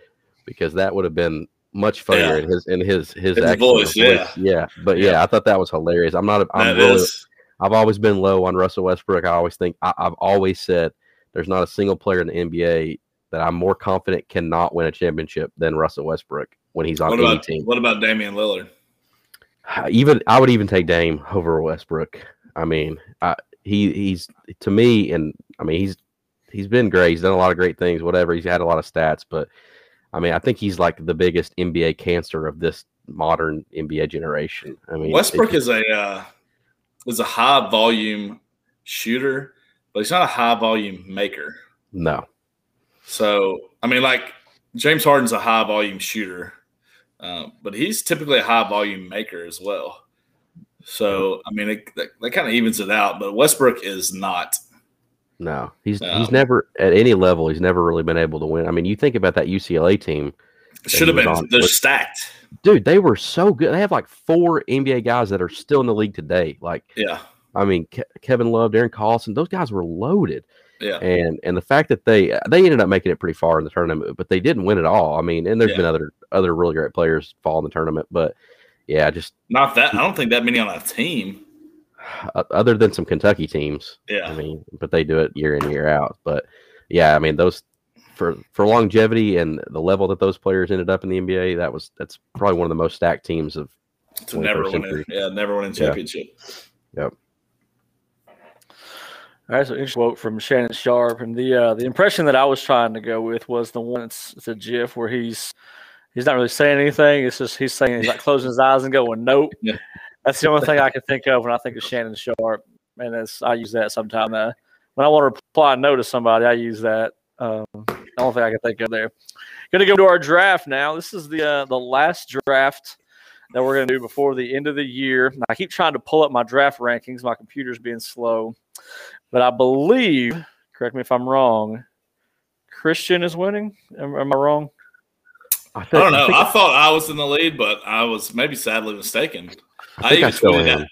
because that would have been much funnier yeah. in his in his his, his voice, voice. Yeah. yeah. But yeah. yeah. I thought that was hilarious. I'm not. A, I'm really. Is. I've always been low on Russell Westbrook. I always think I, I've always said there's not a single player in the NBA that I'm more confident cannot win a championship than Russell Westbrook when he's on what about, team. What about Damian Lillard? Even I would even take Dame over Westbrook. I mean, I, he he's to me, and I mean he's he's been great. He's done a lot of great things. Whatever. He's had a lot of stats, but I mean, I think he's like the biggest NBA cancer of this modern NBA generation. I mean, Westbrook is a uh, is a high volume shooter, but he's not a high volume maker. No. So I mean, like James Harden's a high volume shooter, uh, but he's typically a high volume maker as well. So I mean, it, that, that kind of evens it out. But Westbrook is not. No, he's um, he's never at any level. He's never really been able to win. I mean, you think about that UCLA team. Should have been. On, they're stacked, dude. They were so good. They have like four NBA guys that are still in the league today. Like, yeah. I mean, Ke- Kevin Love, Darren Collison, those guys were loaded. Yeah. And and the fact that they they ended up making it pretty far in the tournament, but they didn't win at all. I mean, and there's yeah. been other other really great players fall in the tournament, but yeah, just not that. I don't think that many on a team other than some Kentucky teams. Yeah. I mean, but they do it year in year out. But yeah, I mean those for for longevity and the level that those players ended up in the NBA, that was that's probably one of the most stacked teams of to never win yeah, never win a championship. Yeah. Yep. All right, so interesting quote from Shannon Sharpe, and the uh, the impression that I was trying to go with was the one it's, it's a GIF where he's he's not really saying anything. It's just he's saying he's like closing his eyes and going nope. Yeah. That's the only thing I can think of when I think of Shannon Sharpe, and it's, I use that sometime. Uh, when I want to reply no to somebody, I use that. Um, the only thing I can think of there. Going to go to our draft now. This is the uh, the last draft that we're going to do before the end of the year. I keep trying to pull up my draft rankings. My computer's being slow, but I believe. Correct me if I'm wrong. Christian is winning. Am, am I wrong? I, think, I don't know. I, I, thought I was in the lead, but I was maybe sadly mistaken. I, even tweeted out,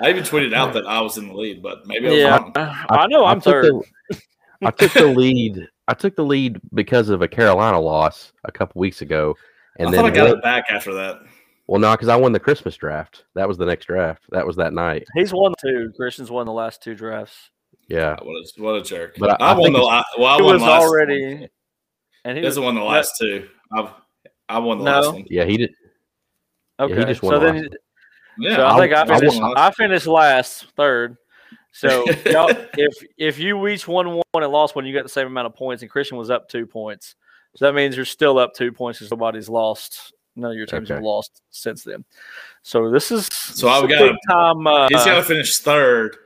I even tweeted out that I was in the lead, but maybe I yeah, I, know I'm third. The, I took the lead. I took the lead because of a Carolina loss a couple weeks ago, and I then I got it back after that. Well, no, because I won the Christmas draft. That was the next draft. That was that night. He's won two. Christian's won the last two drafts. Yeah. Ah, what a, what a jerk. But I, I, won the. Well, I won was last already. One. And he hasn't won the last two. I've I won the no. last one. Yeah, he did. Okay, yeah, he just won so the then, yeah, so I think I, I finished. I, I, finished last, third. So if if you each won one and lost one, you got the same amount of points, and Christian was up two points. So that means you're still up two points because nobody's lost. None of your teams okay. have lost since then. So this is so I've got to time. Uh, he's got to finish third,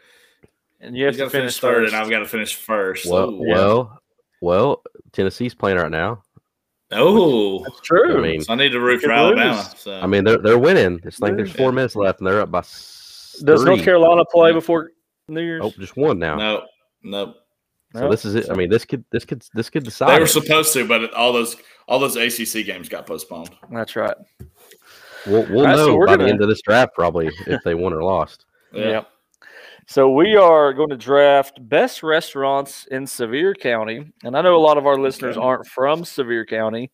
and you have to finish, finish third, first. and I've got to finish first. Well, so, well, well, Tennessee's playing right now. Oh, that's true. I mean, so I need to root for Alabama. So. I mean, they're they're winning. It's like there's four minutes left, and they're up by. Does three. North Carolina play before New Year's? Oh, just one now. No, no. So this is it. I mean, this could this could this could decide. They were supposed to, but all those all those ACC games got postponed. That's right. We'll, we'll right, know so by gonna... the end of this draft probably if they won or lost. Yeah. Yep. So we are going to draft best restaurants in Sevier County, and I know a lot of our listeners aren't from Sevier County,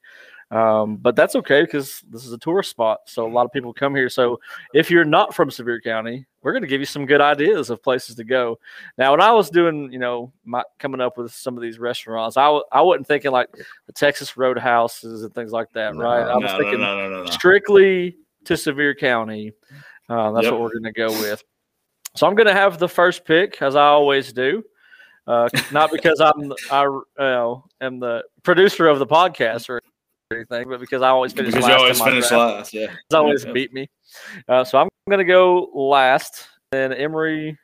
um, but that's okay because this is a tourist spot, so a lot of people come here. So if you're not from Sevier County, we're going to give you some good ideas of places to go. Now, when I was doing, you know, my, coming up with some of these restaurants, I w- I wasn't thinking like the Texas Roadhouses and things like that, no, right? I was no, thinking no, strictly to Sevier County. Uh, that's yep. what we're going to go with. So I'm going to have the first pick, as I always do. Uh, not because I'm I uh, am the producer of the podcast or anything, but because I always finish because last. you always finish draft. last, yeah. It's always yeah. beat me. Uh, so I'm going to go last. Then Emery.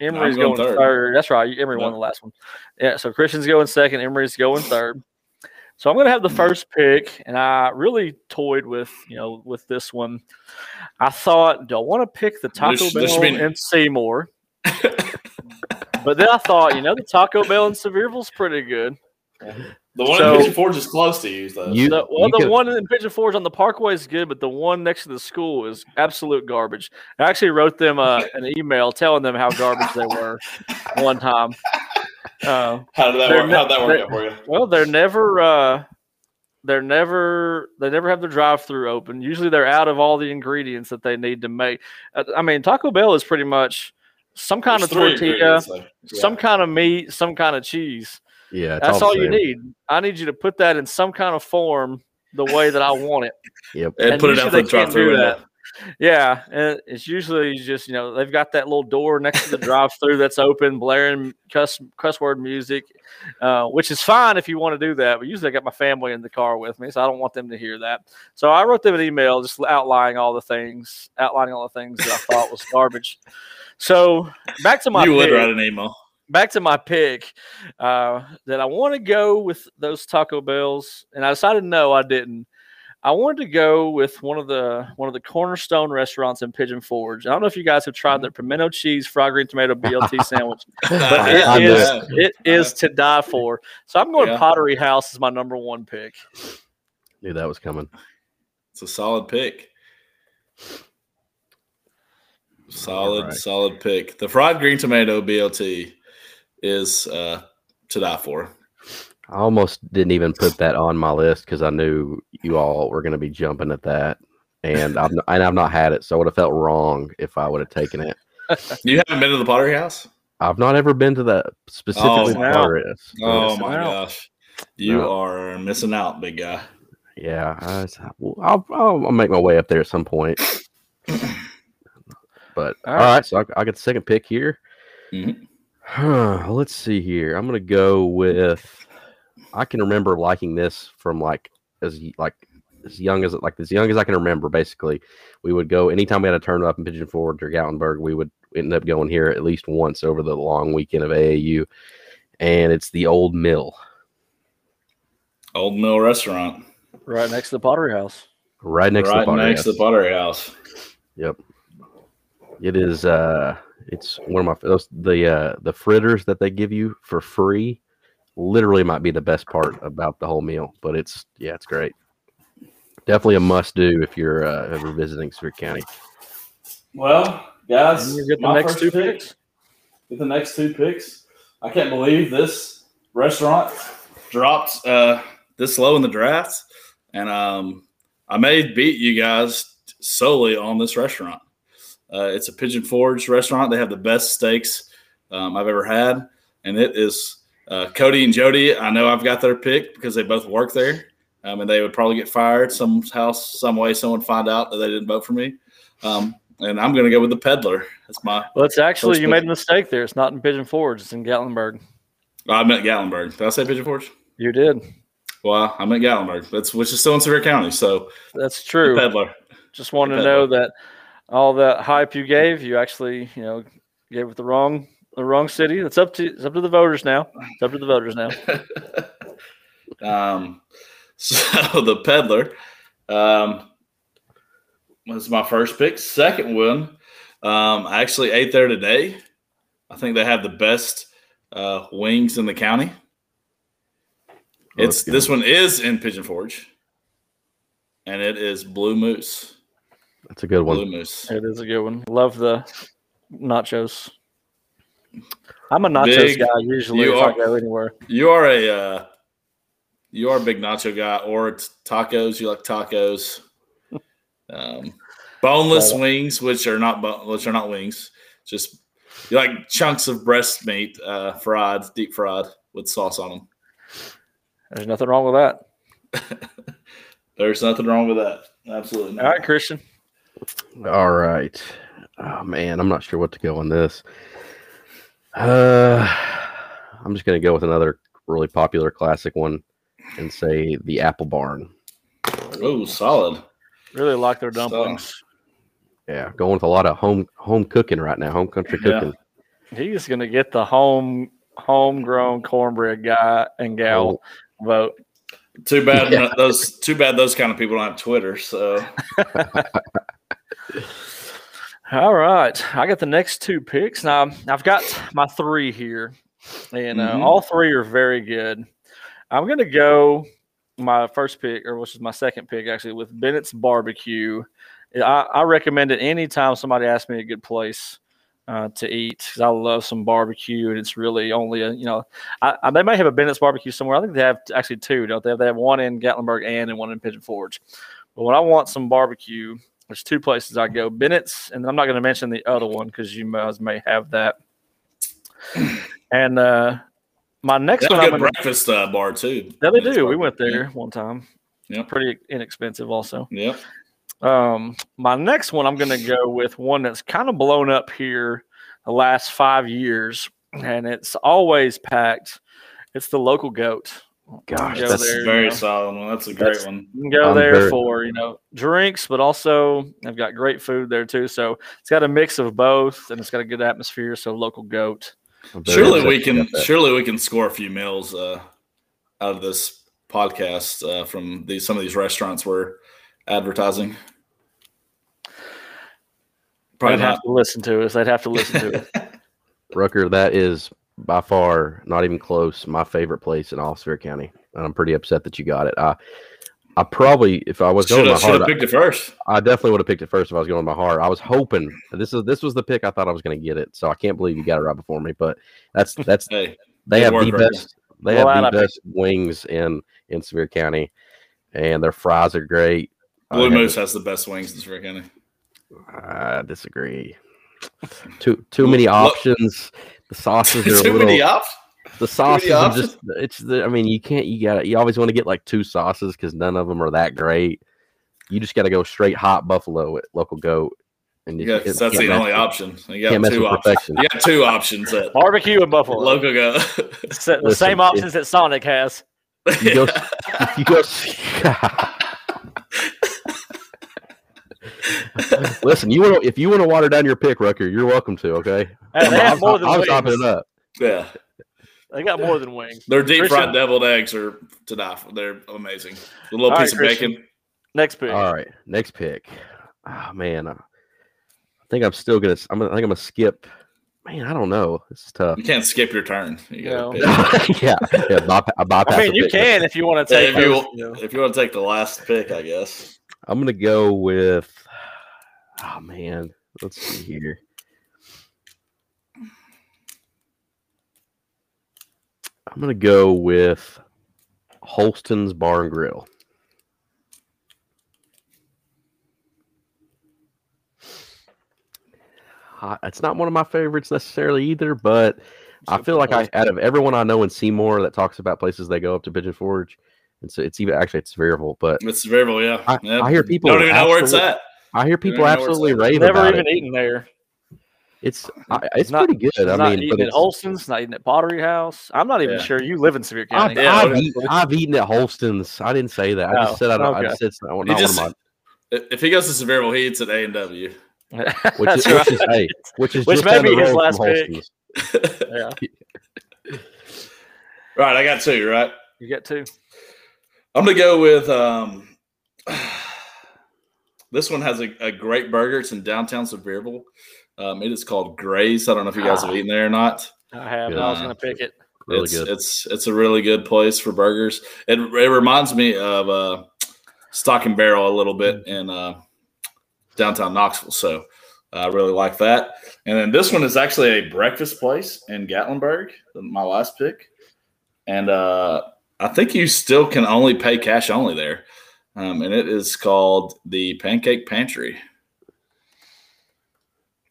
Emery's going, going third. third. That's right. Emery won the last one. Yeah. So Christian's going second. Emery's going third. So I'm going to have the first pick, and I really toyed with you know with this one. I thought, do I want to pick the Taco this, Bell this mean- in Seymour? but then I thought, you know, the Taco Bell in Sevierville's pretty good. The one so, in Pigeon Forge is close to you, though. You, the, well, you the one in Pigeon Forge on the Parkway is good, but the one next to the school is absolute garbage. I actually wrote them uh, an email telling them how garbage they were one time. Uh, how did that work? How did that work out for you? Well, they're never. Uh, they're never they never have the drive through open. Usually they're out of all the ingredients that they need to make. Uh, I mean, Taco Bell is pretty much some kind There's of tortilla, so, yeah. some kind of meat, some kind of cheese. Yeah, that's all, all you need. I need you to put that in some kind of form the way that I want it. Yep, and, and put it out the drive through that. Yeah, and it's usually just you know they've got that little door next to the drive-through that's open, blaring cuss cuss word music, uh, which is fine if you want to do that. But usually I got my family in the car with me, so I don't want them to hear that. So I wrote them an email just outlining all the things, outlining all the things that I thought was garbage. So back to my you would write an email. Back to my pick uh, that I want to go with those Taco Bells, and I decided no, I didn't. I wanted to go with one of the one of the cornerstone restaurants in Pigeon Forge. I don't know if you guys have tried their pimento cheese fried green tomato BLT sandwich, but it is it is to die for. So I'm going yeah. Pottery House as my number one pick. Knew that was coming. It's a solid pick. Solid, right. solid pick. The fried green tomato BLT is uh, to die for. I almost didn't even put that on my list because I knew you all were going to be jumping at that, and I've not, and I've not had it, so I would have felt wrong if I would have taken it. you haven't been to the Pottery House? I've not ever been to that specifically. Oh, Pottery House. Oh my gosh, you no. are missing out, big guy. Yeah, I, I'll, I'll, I'll make my way up there at some point. but all right, all right so I, I get the second pick here. Mm-hmm. Huh, let's see here. I'm gonna go with I can remember liking this from like as like as young as like as young as I can remember. Basically, we would go anytime we had a turn up in Pigeon Forge or Gatlinburg. We would end up going here at least once over the long weekend of AAU, and it's the Old Mill. Old Mill Restaurant, right next to the Pottery House. Right next right to the Pottery next House. to the Pottery House. Yep. It is. uh It's one of my those the uh the fritters that they give you for free literally might be the best part about the whole meal. But it's yeah, it's great. Definitely a must do if you're uh, ever visiting Sevier County. Well, guys, You get the next two pick- picks. Get the next two picks. I can't believe this restaurant dropped uh, this low in the draft, and um, I may beat you guys solely on this restaurant. Uh, it's a Pigeon Forge restaurant. They have the best steaks um, I've ever had, and it is uh, Cody and Jody. I know I've got their pick because they both work there, um, and they would probably get fired somehow, some way. Someone find out that they didn't vote for me, um, and I'm going to go with the Peddler. That's my Well, it's actually you pick. made a mistake there. It's not in Pigeon Forge. It's in Gatlinburg. Oh, I meant Gatlinburg. Did I say Pigeon Forge? You did. Well, I meant Gatlinburg. That's which is still in Sevier County. So That's the true. peddler. Just wanted to know that all that hype you gave, you actually, you know, gave it the wrong the wrong city. It's up to it's up to the voters now. It's up to the voters now. um, so the peddler um, was my first pick. Second one, um, I actually ate there today. I think they have the best uh, wings in the county. Oh, It's this one is in Pigeon Forge, and it is Blue Moose. That's a good one. Blue one. Moose. It is a good one. Love the nachos. I'm a nachos Big- guy usually you if I are- go anywhere. You are a uh, you are a big nacho guy, or it's tacos. You like tacos. Um, boneless Well- wings, which are not bo- which are not wings, just you like chunks of breast meat, uh, fried, deep fried with sauce on them. There's nothing wrong with that. There's nothing wrong with that. Absolutely. Not. All right, Christian. All right. Oh man, I'm not sure what to go on this. Uh, I'm just gonna go with another really popular classic one and say the Apple Barn. Oh, solid. Really like their So- dumplings. Yeah, going with a lot of home home cooking right now, home country Yeah. cooking. He's gonna get the home homegrown cornbread guy and gal vote. Too bad Yeah. those. Too bad those kind of people don't have Twitter. So All right, I got the next two picks. Now I've got my three here, and uh, Mhm. all three are very good. I'm gonna go my first pick, or which is my second pick, actually, with Bennett's Barbecue. I, I recommend it anytime somebody asks me a good place uh, to eat because I love some barbecue, and it's really only a you know I, I, they may have a Bennett's Barbecue somewhere. I think they have actually two, don't they? They have one in Gatlinburg and and one in Pigeon Forge. But when I want some barbecue, there's two places I go: Bennett's, and I'm not going to mention the other one because you guys may have that. And uh, my next they one, a good gonna, breakfast uh, bar too. yeah, they That's do. We went there one time. Yeah. Pretty inexpensive, also. Yep. Um, my next one, I'm going to go with one that's kind of blown up here the last five years, and it's always packed. It's the local goat. Gosh, Go that's there, you Very know. solid one. That's a great That's- one. You can go I'm there very- for you know drinks, but also they've got great food there too. So it's got a mix of both, and it's got a good atmosphere. So local goat. Surely we can. Surely we can score a few meals uh, out of this podcast uh, from these some of these restaurants we're advertising. Probably They'd not. have to listen to us. They'd have to listen to it. Rucker, that is by far not even close. My favorite place in all of Sevier County, and I'm pretty upset that you got it. I, I probably, if I was going Should with have my heart, have picked it first. I definitely would have picked it first if I was going with my heart. I was hoping this is this was the pick I thought I was going to get it. So I can't believe you got it right before me. But that's that's Hey, they have the Rucker. best they Well, have the I picked- best wings in in Sevier County, and their fries are great. Blue had- Moose has the best wings in Sevier County. I disagree. Too too many Look- options. The sauces are a Too little. many options. The sauces are just it's the I mean you can't you got you always want to get like two sauces because none of them are that great. You just got to go straight hot buffalo at local goat, and Yeah, can't- that's the only with- option. You got two options. You got two options at Barbecue and buffalo. local goat. Sa- the Listen, same it- options that Sonic has. You go, you go, Listen, you want if you want to water down your pick, Rucker, you're welcome to. Okay, Hey, they I'm, have more than I'm wings. topping it up. yeah, They got more than wings. their deep Christian- fried deviled eggs are to die for. They're amazing. A little All piece right, of Christian. bacon. Next pick. All right, next pick. Oh man, I think I'm still gonna. I'm. Gonna, I think I'm gonna skip. Man, I don't know. This is tough. You can't skip your turn. You No. yeah, yeah. Bypa- I bypass I mean, you pick. can if you want to Yeah, take. if you you know. if you want to take the last pick, I guess. I'm gonna go with. Oh man, let's see here. I'm gonna go with Holston's Bar and Grill. I- It's not one of my favorites necessarily either, but I feel like I, out of everyone I know in Seymour that talks about places they go up to Pigeon Forge, and so it's even actually it's Sevierville, but It's Sevierville, yeah. I- yeah. I hear people don't even know where it's at. I hear people even know where it's absolutely rave Never about even it. eaten there. It's I, it's not- pretty good. I not mean, eating but at it's, Holston's, not eating at Pottery House. I'm not even Yeah. sure you live in Sevier I've, County. Yeah, I've, eat, I've eaten at Holston's. I didn't say that. I Oh, just said I don't. I just said it's not, not He one just- of mine. If he goes to Sevierville, he eats at A and W. Which That's is, right. which is hey, which is Which may be his last from pick. Holston's. yeah, right, I got two. Right, you get two. I'm gonna go with. um This one has a, a great burger. It's in downtown Sevierville. Um, it is called Grace. I don't know if you guys have Ah. eaten there or not. I have. and I was going to pick it. Really it's, good. It's it's a really good place for burgers. It, it reminds me of uh, Stock and Barrel a little bit in uh, downtown Knoxville. So I really like that. And then this one is actually a breakfast place in Gatlinburg, my last pick. And uh, I think you still can only pay cash only there. Um, and it is called the Pancake Pantry.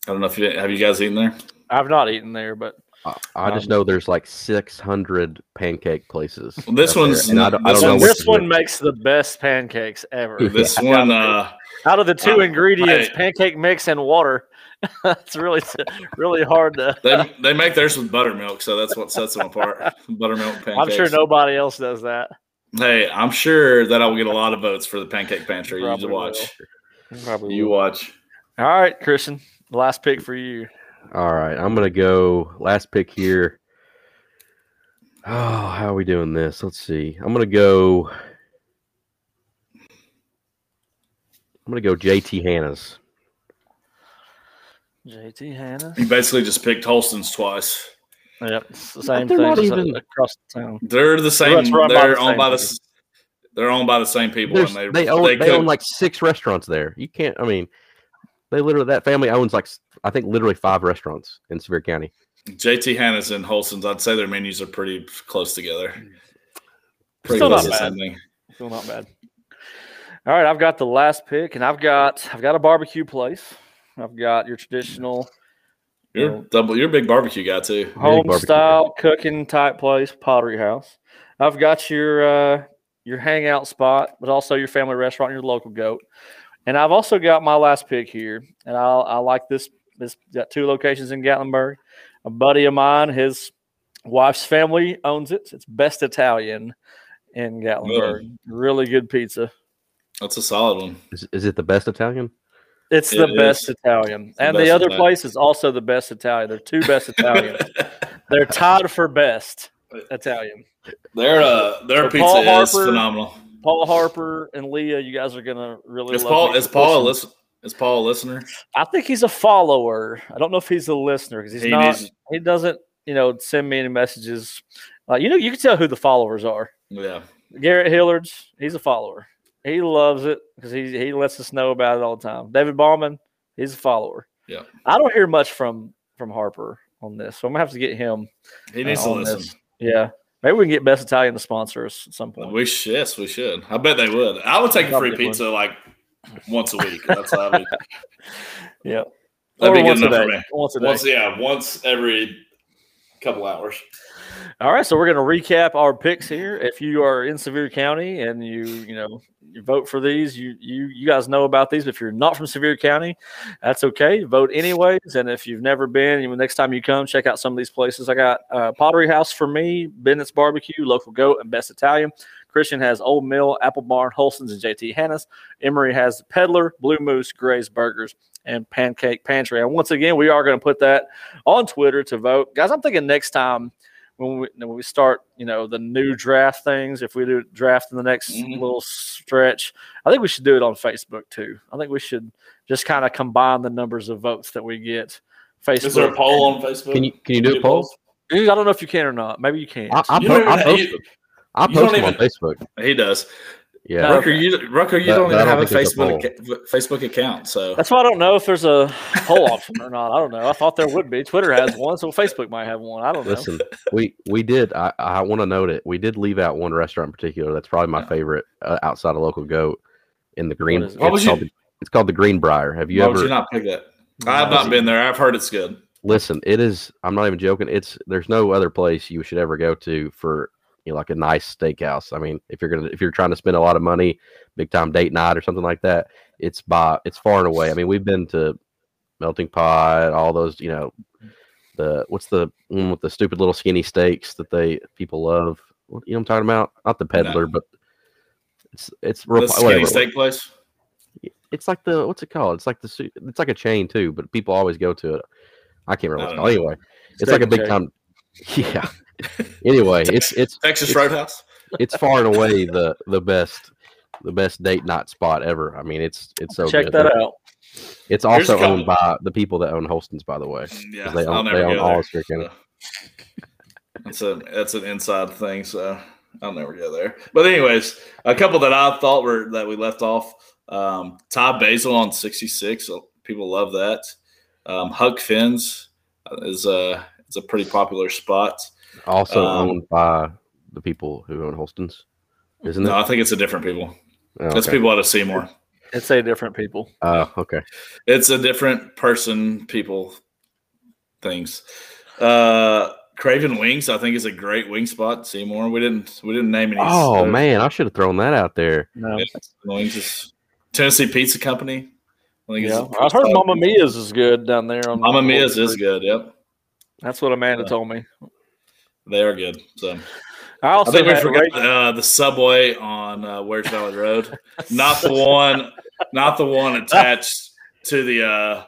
I don't know if you have you guys eaten there. I've not eaten there, but I, I just Um, know there's like 600 pancake places. Well, this out there, one's- I don't, I this don't know this one which. makes the best pancakes ever. This Yeah. one, uh, Out of the two Uh, ingredients, hey. pancake mix and water, it's really really hard to. They they make theirs with buttermilk, so that's what sets them apart. Buttermilk pancakes. I'm sure nobody else does that. Hey, I'm sure that I will get a lot of votes for the pancake pantry. You Probably watch. Probably You will. watch. All right, Christian, last pick for you. All right, I'm gonna go last pick here. Oh, how are we doing this? Let's see. I'm gonna go. I'm gonna go JT Hannah's. JT Hannah. You basically just picked Holston's twice. Yep, it's the same they're thing not even- across the town. They're the same. it's run by they're the owned same by the. people. They're owned by the same people, There's- and they, they own they, cook- own like six restaurants there. You can't. I mean, they literally that family owns like I think literally five restaurants in Sevier County. JT Hannah's and Holston's. I'd say their menus are pretty close together. Pretty Still close not bad. thing. Still not bad. All right, I've got the last pick, and I've got I've got a barbecue place. I've got your traditional You're Yeah. double. You're a big barbecue guy too. home barbecue style cooking type place, Pottery House. I've got your uh, your hangout spot, but also your family restaurant, your local goat. And I've also got my last pick here, and I I like this. This got two locations in Gatlinburg. A buddy of mine, his wife's family owns it. It's Best Italian in Gatlinburg. Really good pizza. That's a solid one. Is, is it the best Italian? It's It the best is. Italian, the and best the other Italian. place is also the best Italian. They're two best Italians. They're tied for best Italian. their uh, their So pizza Paul is phenomenal. Paul Harper and Leah, you guys are gonna really. Is love Paul is Paul listen? Is Paul a listener? I think he's a follower. I don't know if he's a listener because he's He not. needs- He doesn't, you know, send me any messages. Like you know, you can tell who the followers are. Yeah. Garrett Hillards, he's a follower. He loves it because he he lets us know about it all the time. David Ballman, he's a follower. Yeah. I don't hear much from from Harper on this, so I'm gonna have to get him. He uh, needs to listen. this. Yeah, maybe we can get Best Italian to sponsor us at some point. We sh- yes, we should. I bet they would. I would take a Probably free would. pizza like once a week. That's how I would, yeah, that'd Or be good enough for me. Once a day. Once, yeah, once every couple hours. All right, so we're going to recap our picks here. If you are in Sevier County and you, you know, you vote for these, you you you guys know about these. If you're not from Sevier County, that's okay. Vote anyways. And if you've never been, you next time you come, check out some of these places. I got uh, Pottery House for me, Bennett's Barbecue, Local Goat, and Best Italian. Christian has Old Mill, Apple Barn, Holston's, and JT Hannah's. Emery has Peddler, Blue Moose, Gray's Burgers, and Pancake Pantry. And once again, we are going to put that on Twitter to vote, guys. I'm thinking next time when we when we start, you know, the new draft things, if we do draft in the next Mhm. little stretch, I think we should do it on Facebook too. I think we should just kind of combine the numbers of votes that we get. Facebook. Is there a poll on Facebook? Can you can you do a poll? I don't know if you can or not. Maybe you can. I, I, You po- I even- post you- them. I you don't post them on Facebook. He does. Yeah, No. Rucker, you Rucker, you But- don't even have a don't think there's a Facebook Facebook account, so That's why I don't know if there's a poll option or not. I don't know. I thought there would be. Twitter has one, so Facebook might have one. I don't know. Listen, we we did. I, I want to note it. We did leave out one restaurant in particular. That's probably my Yeah. favorite uh, outside of local goat in the green. is it? What it's, was you- called the, it's called the Greenbrier. Have you why ever would you not pick that? I've not been there. I've heard it's good. listen? It is. I'm not even joking. It's there's no other place you should ever go to for you know like a nice steakhouse. I mean, if you're gonna if you're trying to spend a lot of money, big time date night or something like that, it's by it's far and away. I mean, we've been to Melting Pot, all those you know the what's the one with the stupid little skinny steaks that they people love. What, you know what I'm talking about? Not the peddler, but it's it's real, The whatever. skinny steak place. It's like the what's it called? It's like the su- it's like a chain too, but people always go to it. I can't remember I what it's called. know. Anyway, it's like a big and time. Yeah. Anyway, it's it's Texas it's- Roadhouse. it's far and away the the best the best date night spot ever. I mean, it's it's so Check good. that They're- out. It's also owned by the people that own Holston's, by the way. Yeah, 'cause they I'll own, never they own go all there. of Spear That's a that's an inside thing, so I'll never go there. But anyways, a couple that I thought were that we left off. Um, Ty Basil on sixty six. People love that. Um, Huck Finn's is a is a pretty popular spot. Also Um, owned by the people who own Holston's, isn't it? No, I think it's a different people. Oh, That's okay. people out of Seymour. It's a different people. Oh, okay. It's a different person, people, things. Uh, Craven Wings, I think, is a great wing spot. Seymour. We didn't we didn't name any. Oh uh, man, I should have thrown that out there. No. Wings is Tennessee Pizza Company. I think Yeah, it's I've heard Mama Mia's is good down there. On Mama Mia's is good. Yep, That's what Amanda Yeah. told me. They are good. So I I think we forgot uh, the subway on uh, Wears Valley Road, not the one, not the one attached to the, uh,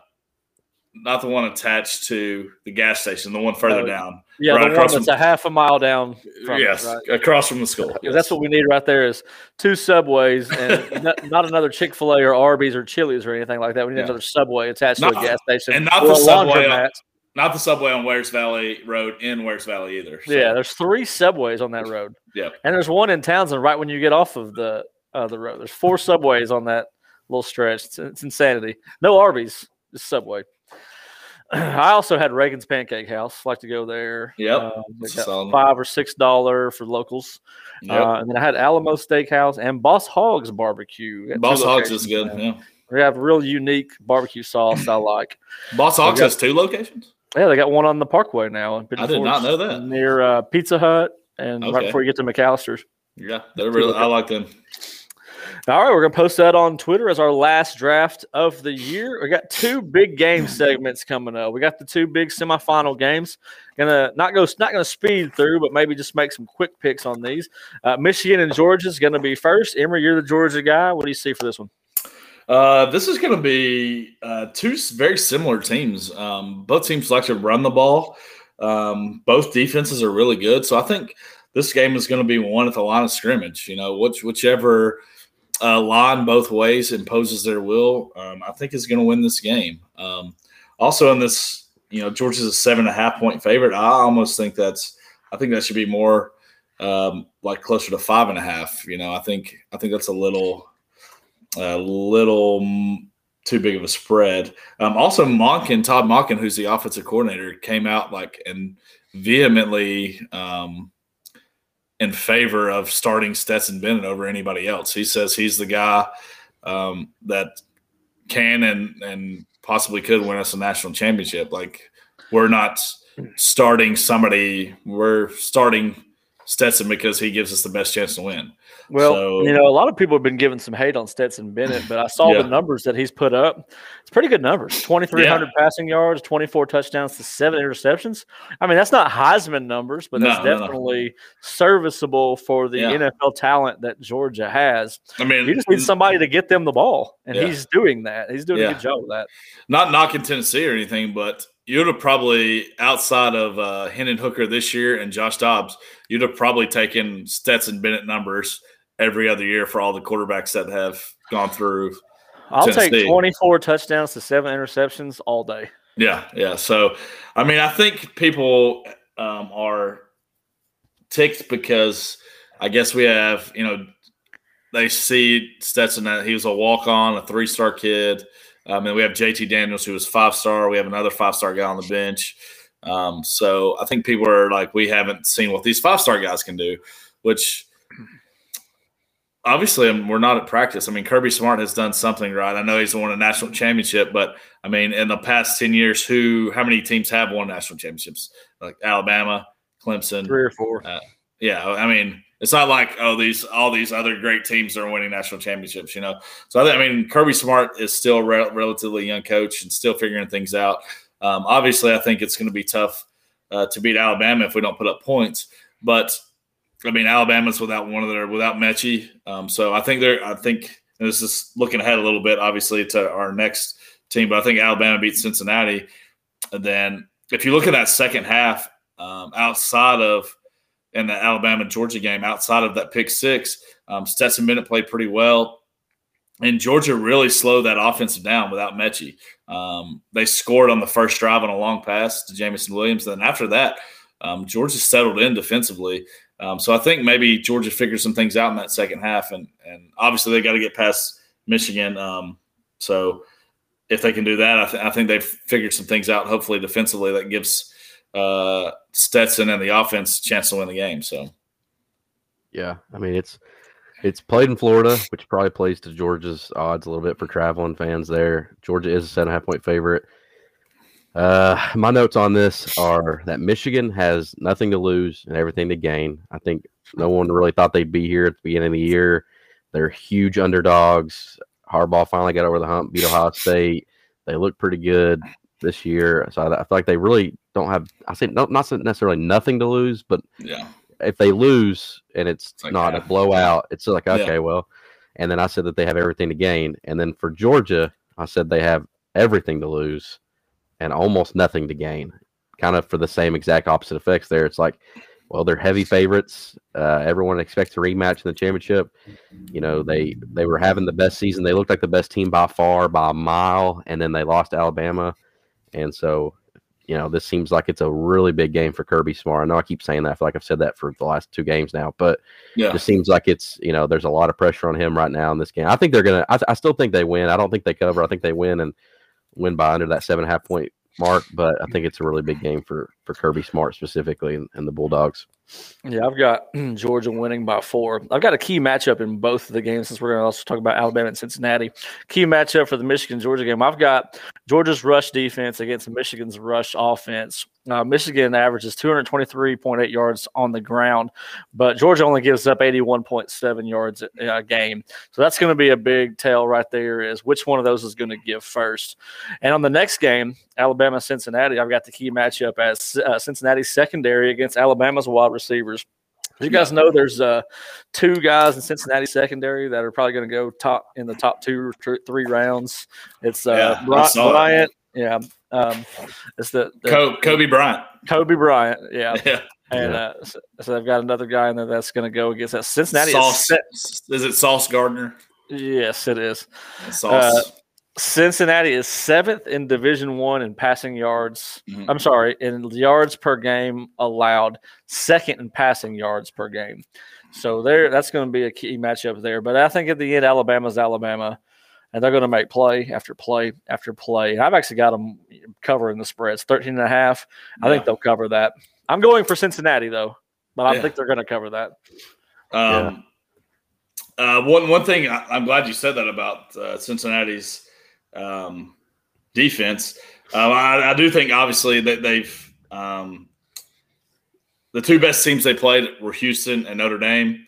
not the one attached to the gas station, the one further Oh, down. yeah, right the one that's from- a half a mile down. From yes, it, right? across from the school. Yeah, that's what we need right there is two subways and not, not another Chick Fil A or Arby's or Chili's or anything like that. We need Yeah. another subway attached Not- to a gas station and not the subway on-. Not the subway on Wears Valley Road in Wears Valley either. So, Yeah, there's three subways on that road. Yeah. and there's one in Townsend right when you get off of the uh, the road. There's four subways on that little stretch. It's, it's insanity. No Arby's, just Subway. I also had Reagan's Pancake House. Like to go there. Yep, Um, they that's a got five or six dollar for locals. Yep. Uh, and then I had Alamo Steakhouse and Boss Hogs Barbecue. We got two Boss Hogs is good. now. Yeah, We have real unique barbecue sauce I like. Boss Hogs got- has two locations. Yeah, they got one on the Parkway now. in I did not know that. Near uh, Pizza Hut and right before you get to McAlister's. Yeah, they're really. I like them. All right, we're gonna post that on Twitter as our last draft of the year. We got two big game segments coming up. We got the two big semifinal games. Gonna not go not gonna speed through, but maybe just make some quick picks on these. Uh, Michigan and Georgia is gonna be first. Emery, you're the Georgia guy. What do you see for this one? Uh, this is going to be uh, two very similar teams. Um, both teams like to run the ball. Um, both defenses are really good, so I think this game is going to be one at the line of scrimmage. You know, which whichever uh, line both ways imposes their will, um, I think is going to win this game. Um, also, in this, you know, Georgia's a seven and a half point favorite. I almost think that's, I think that should be more um, like closer to five and a half. You know, I think I think that's a little a little mm, too big of a spread. Um, also, Monken, Todd Monken, who's the offensive coordinator, came out like and vehemently um, in favor of starting Stetson Bennett over anybody else. He says he's the guy um, that can and and possibly could win us a national championship. Like we're not starting somebody, we're starting Stetson because he gives us the best chance to win. Well, So- you know, a lot of people have been giving some hate on Stetson Bennett, but I saw Yeah. the numbers that he's put up. It's pretty good numbers 2,300 passing yards, 24 touchdowns to seven interceptions. I mean, that's not Heisman numbers, but that's No, no, no. definitely serviceable for the Yeah. NFL talent that Georgia has. I mean, You just need somebody to get them the ball, and Yeah. he's doing that. He's doing Yeah. a good job of that. not knocking Tennessee or anything, but you'd have probably outside of uh, Hendon Hooker this year and Josh Dobbs, you'd have probably taken Stetson Bennett numbers every other year for all the quarterbacks that have gone through. I'll take 24 touchdowns to seven interceptions all day. Yeah, yeah. So, I mean, I think people um, are ticked because I guess we have, you know, they see Stetson that he was a walk on, a three star kid. Um, and we have JT Daniels, who was five star. We have another five star guy on the bench. Um, so I think people are like, we haven't seen what these five star guys can do, which obviously um, we're not at practice. I mean, Kirby Smart has done something right. I know he's won a national championship, but I mean, in the past 10 years, who, how many teams have won national championships? Like Alabama, Clemson, three or four. Uh, yeah. I mean, it's not like, oh, these, all these other great teams are winning national championships, you know? So I, I mean, Kirby Smart is still a re- relatively young coach and still figuring things out. Um, obviously, I think it's going to be tough uh, to beat Alabama if we don't put up points, but I mean, Alabama's without one of their without Metchie, um, so I think they're. I think this is looking ahead a little bit, obviously, to our next team. But I think Alabama beats Cincinnati. And then if you look at that second half, um, outside of in the Alabama Georgia game, outside of that pick six, um, Stetson Bennett played pretty well, and Georgia really slowed that offensive down without Metchie. Um, they scored on the first drive on a long pass to Jameson Williams. And then after that, um, Georgia settled in defensively. Um, so I think maybe Georgia figured some things out in that second half, and and obviously they got to get past Michigan. Um, so if they can do that, I, th- I, think they've figured some things out. Hopefully defensively, that gives uh, Stetson and the offense chance to win the game. So yeah, I mean it's it's played in Florida, which probably plays to Georgia's odds a little bit for traveling fans there. Georgia is a seven and a half point favorite. Uh, my notes on this are that Michigan has nothing to lose and everything to gain. I think no one really thought they'd be here at the beginning of the year. They're huge underdogs. Harbaugh finally got over the hump, beat Ohio State. They look pretty good this year. So I, I feel like they really don't have. I say not not necessarily nothing to lose, but yeah, if they lose and it's, it's like not half. a blowout, it's like okay, yeah. well. And then I said that they have everything to gain. And then for Georgia, I said they have everything to lose and almost nothing to gain. Kind of for the same exact opposite effects there. It's like, well, they're heavy favorites. Uh, everyone expects a rematch in the championship. You know, they they were having the best season. They looked like the best team by far, by a mile, and then they lost Alabama. And so, you know, this seems like it's a really big game for Kirby Smart. I know I keep saying that. I feel like I've said that for the last two games now, but yeah. it seems like it's you know there's a lot of pressure on him right now in this game. I think they're gonna. I, I still think they win. I don't think they cover. I think they win and win by under that seven and a half point mark, but I think it's a really big game for for Kirby Smart specifically and, and the Bulldogs. Yeah, I've got Georgia winning by four. I've got a key matchup in both of the games since we're going to also talk about Alabama and Cincinnati. Key matchup for the Michigan Georgia game. I've got Georgia's rush defense against Michigan's rush offense. Uh, Michigan averages 223.8 yards on the ground, but Georgia only gives up 81.7 yards a, a game. So that's going to be a big tell right there is which one of those is going to give first. And on the next game, Alabama Cincinnati, I've got the key matchup as uh, Cincinnati's secondary against Alabama's wide receivers. You guys know there's uh, two guys in Cincinnati secondary that are probably going to go top in the top two or three rounds. It's uh, yeah, Bryant, yeah, um, it's the, the Kobe Bryant. Kobe Bryant, yeah. yeah. And yeah. Uh, so, so, they've got another guy in there that's going to go against that Cincinnati. Sauce, is, is, it Sauce Gardner? Yes, it is. Sauce. Uh, Cincinnati is seventh in Division One in passing yards. Mm-hmm. I'm sorry, in yards per game allowed, second in passing yards per game. So there, that's going to be a key matchup there. But I think at the end, Alabama's Alabama, and they're going to make play after play after play. I've actually got them covering the spreads, 13 and a half. I yeah. think they'll cover that. I'm going for Cincinnati though, but I yeah. think they're going to cover that. Um, yeah. uh, one one thing I, am glad you said that about uh, Cincinnati's um, defense. Uh, I, I, do think obviously that they've um, the two best teams they played were Houston and Notre Dame.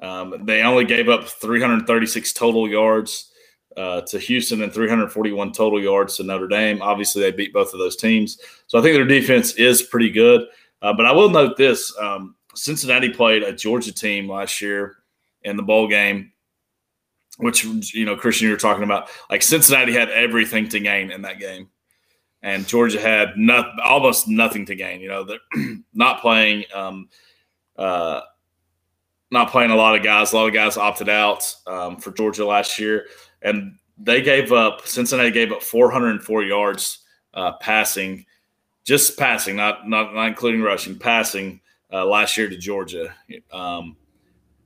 Um, they only gave up 336 total yards uh, to Houston and 341 total yards to Notre Dame. Obviously, they beat both of those teams, so I think their defense is pretty good. Uh, but I will note this: um, Cincinnati played a Georgia team last year in the bowl game which you know, Christian, you were talking about. Like Cincinnati had everything to gain in that game, and Georgia had not, almost nothing to gain. You know, they're not playing, um, uh, not playing a lot of guys. A lot of guys opted out um, for Georgia last year, and they gave up. Cincinnati gave up 404 yards uh, passing, just passing, not not not including rushing, passing uh, last year to Georgia. Um,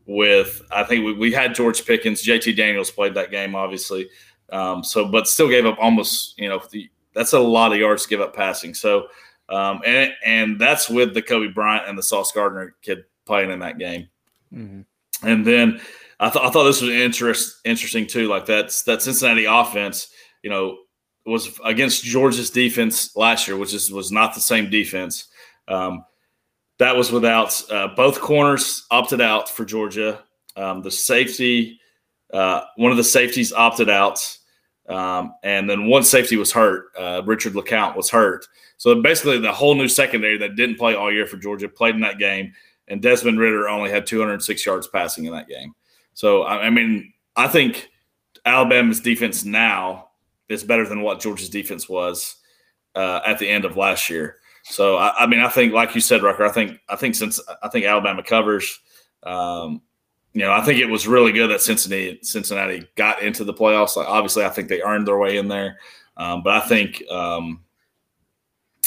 with I think we, we had George Pickens, JT Daniels played that game, obviously. Um, so, but still gave up almost, you know, the, that's a lot of yards to give up passing. So, um, and and that's with the Coby Bryant and the Sauce Gardner kid playing in that game. Mm-hmm. And then I, th- I thought this was interest, interesting too. Like that's that Cincinnati offense, you know, was against Georgia's defense last year, which is was not the same defense. Um, that was without uh, both corners opted out for Georgia. Um, the safety, uh, one of the safeties opted out, um, and then one safety was hurt. Uh, Richard LeCounte was hurt. So basically, the whole new secondary that didn't play all year for Georgia played in that game, and Desmond Ridder only had 206 yards passing in that game. So I, mean, I think Alabama's defense now is better than what Georgia's defense was uh, at the end of last year. So I, I, mean, I think, like you said, Rucker, I think I think since I think Alabama covers, um, you know, I think it was really good that Cincinnati Cincinnati got into the playoffs. Like, obviously, I think they earned their way in there, um, but I think um,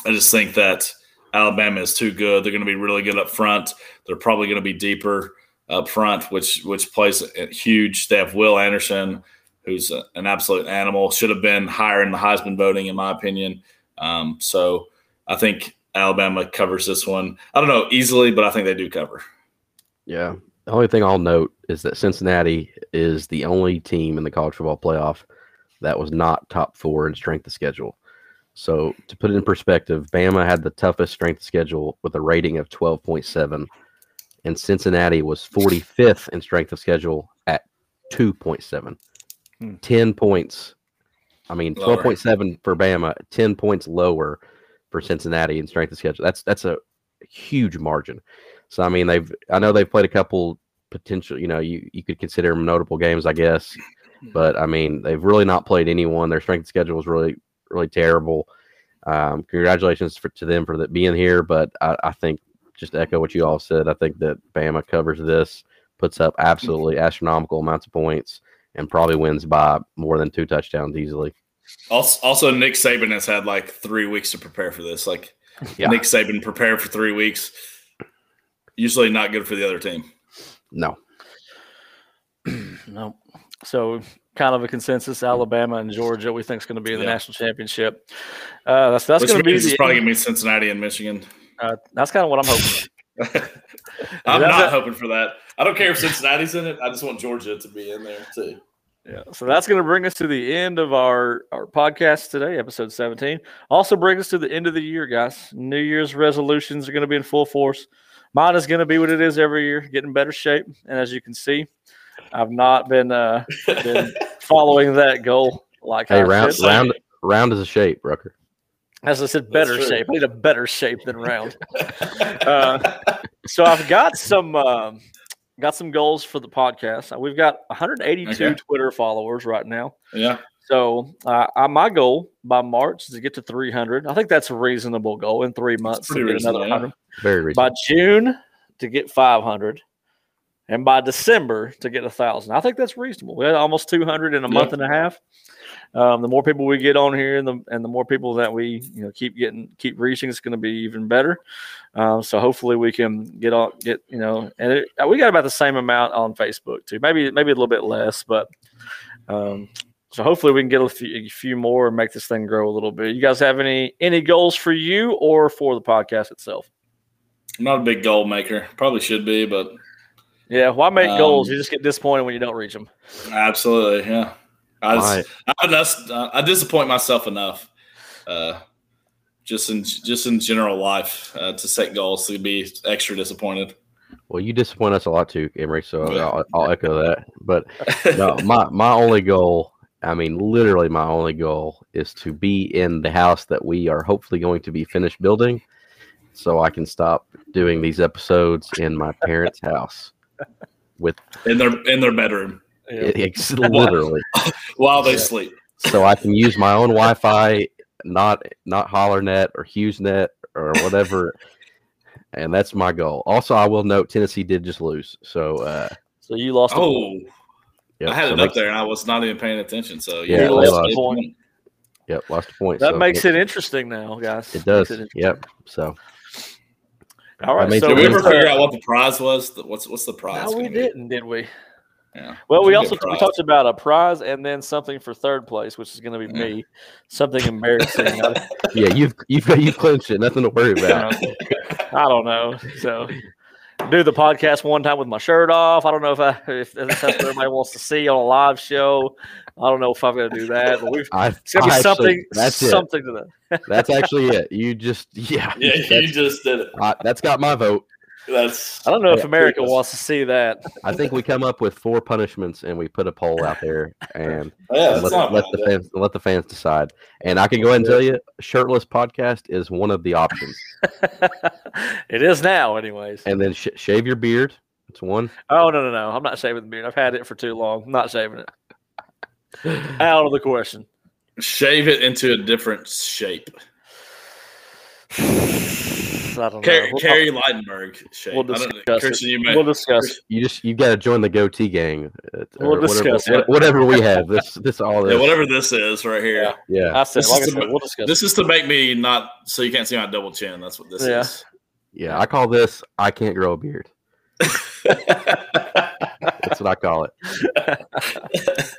I just think that Alabama is too good. They're going to be really good up front. They're probably going to be deeper up front, which which plays a huge. They have Will Anderson, who's a, an absolute animal. Should have been higher in the Heisman voting, in my opinion. Um, so I think Alabama covers this one. I don't know easily, but I think they do cover. Yeah. The only thing I'll note is that Cincinnati is the only team in the college football playoff that was not top four in strength of schedule. So to put it in perspective, Bama had the toughest strength schedule with a rating of 12.7, and Cincinnati was 45th in strength of schedule at 2.7. Hmm. 10 points. I mean, 12.7 for Bama, 10 points lower for Cincinnati in strength of schedule. That's that's a huge margin. So I mean, they've I know they've played a couple potential. You know, you you could consider them notable games, I guess. But I mean, they've really not played anyone. Their strength of schedule is really really terrible. Um, congratulations for, to them for the, being here, but I, I think just echo what you all said. I think that Bama covers this, puts up absolutely astronomical amounts of points, and probably wins by more than two touchdowns easily. Also, also, Nick Saban has had like three weeks to prepare for this. Like yeah. Nick Saban prepared for three weeks. Usually not good for the other team. No. no. So kind of a consensus. Alabama and Georgia, we think is going to be in the yeah. national championship. Uh, that's that's going to be. It's probably going to be Cincinnati and Michigan. Uh, that's kind of what I'm hoping. I'm not hoping for that. I don't care if Cincinnati's in it. I just want Georgia to be in there too. Yeah, so that's going to bring us to the end of our our podcast today, episode 17. Also bring us to the end of the year, guys. New Year's resolutions are going to be in full force. Mine is going to be what it is every year, getting better shape. And as you can see, I've not been uh been following that goal like hey, I round should. round round is a shape, Rucker. As I said, better shape. I need a better shape than round. uh, so I've got some. Um, got some goals for the podcast. Uh, we've got 182 okay. Twitter followers right now. Yeah. So uh, my goal by March is to get to 300. I think that's a reasonable goal in three months to get another 100. Yeah. Very reasonable. By June to get 500, and by December to get a thousand. I think that's reasonable. We had almost 200 in a month and a half. Um, the more people we get on here, and the and the more people that we you know keep getting keep reaching, it's going to be even better. Um, so hopefully we can get on get you know, and it, we got about the same amount on Facebook too. Maybe maybe a little bit less, but um, so hopefully we can get a few, a few more and make this thing grow a little bit. You guys have any any goals for you or for the podcast itself? I'm not a big goal maker. Probably should be, but yeah, why make um, goals? You just get disappointed when you don't reach them. Absolutely, yeah. I, just, I, I, disappoint myself enough, uh, just in just in general life, uh, to set goals to be extra disappointed. Well, you disappoint us a lot too, Emery. So yeah. I'll, I'll, echo that. But no, my my only goal, I mean, literally, my only goal is to be in the house that we are hopefully going to be finished building, so I can stop doing these episodes in my parents' house with in their in their bedroom. Yeah. It's literally while they yeah. sleep. So I can use my own Wi-Fi, not not HollerNet or HughesNet or whatever, and that's my goal. Also, I will note Tennessee did just lose, so uh, so you lost. Oh, yep. I had so it up there and I was not even paying attention. So yeah, you lost, lost a point. Yep, lost a point. That so, makes it interesting now, guys. It does. It yep. So All right. made So Did we ever figure out what the prize was? What's what's the prize? No, we gonna be? didn't, did we? Yeah. Well, we also get we talked about a prize and then something for third place, which is going to be Yeah. me. Something embarrassing. Yeah, you've you've you've clinched it. Nothing to worry about. I don't know. So do the podcast one time with my shirt off. I don't know if I if that's what everybody wants to see on a live show. I don't know if I'm going to do that, but we've I, it's going to be actually- something. That's something to that. it. That's actually it. You just yeah. Yeah, you just did it. I, that's got my vote. That's I don't know if America yes. wants to see that. I think we come up with four punishments and we put a poll out there and yeah, that's let, let the fans let the fans decide. And I can go ahead and tell you, shirtless podcast is one of the options. it is now, anyways. And then sh- shave your beard. It's one. Oh no, no, no! I'm not shaving the beard. I've had it for too long. I'm not shaving it. Out of the question. Shave it into a different shape. I don't know. Carrie, We'll- Carrie Lightenberg shape. We'll discuss Christian, it. you may. We'll discuss. You just you got to join the goatee gang. uh, We'll or whatever, discuss what- it. whatever we have. This this all yeah, whatever this is right here. Yeah. Yeah, I said, This like I is said, the- we'll discuss. This is to make me not so you can't see my double chin. That's what this Yeah. is. yeah. I call this. I can't grow a beard. That's what I call it.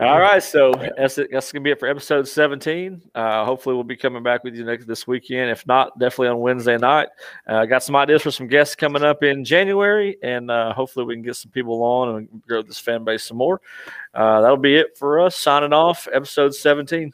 All right, so that's. That's gonna be it for episode 17. Uh, hopefully, we'll be coming back with you next this weekend. If not, definitely on Wednesday night. Uh, got some ideas for some guests coming up in January, and uh, hopefully, we can get some people on and grow this fan base some more. Uh, that'll be it for us. Signing off, episode 17.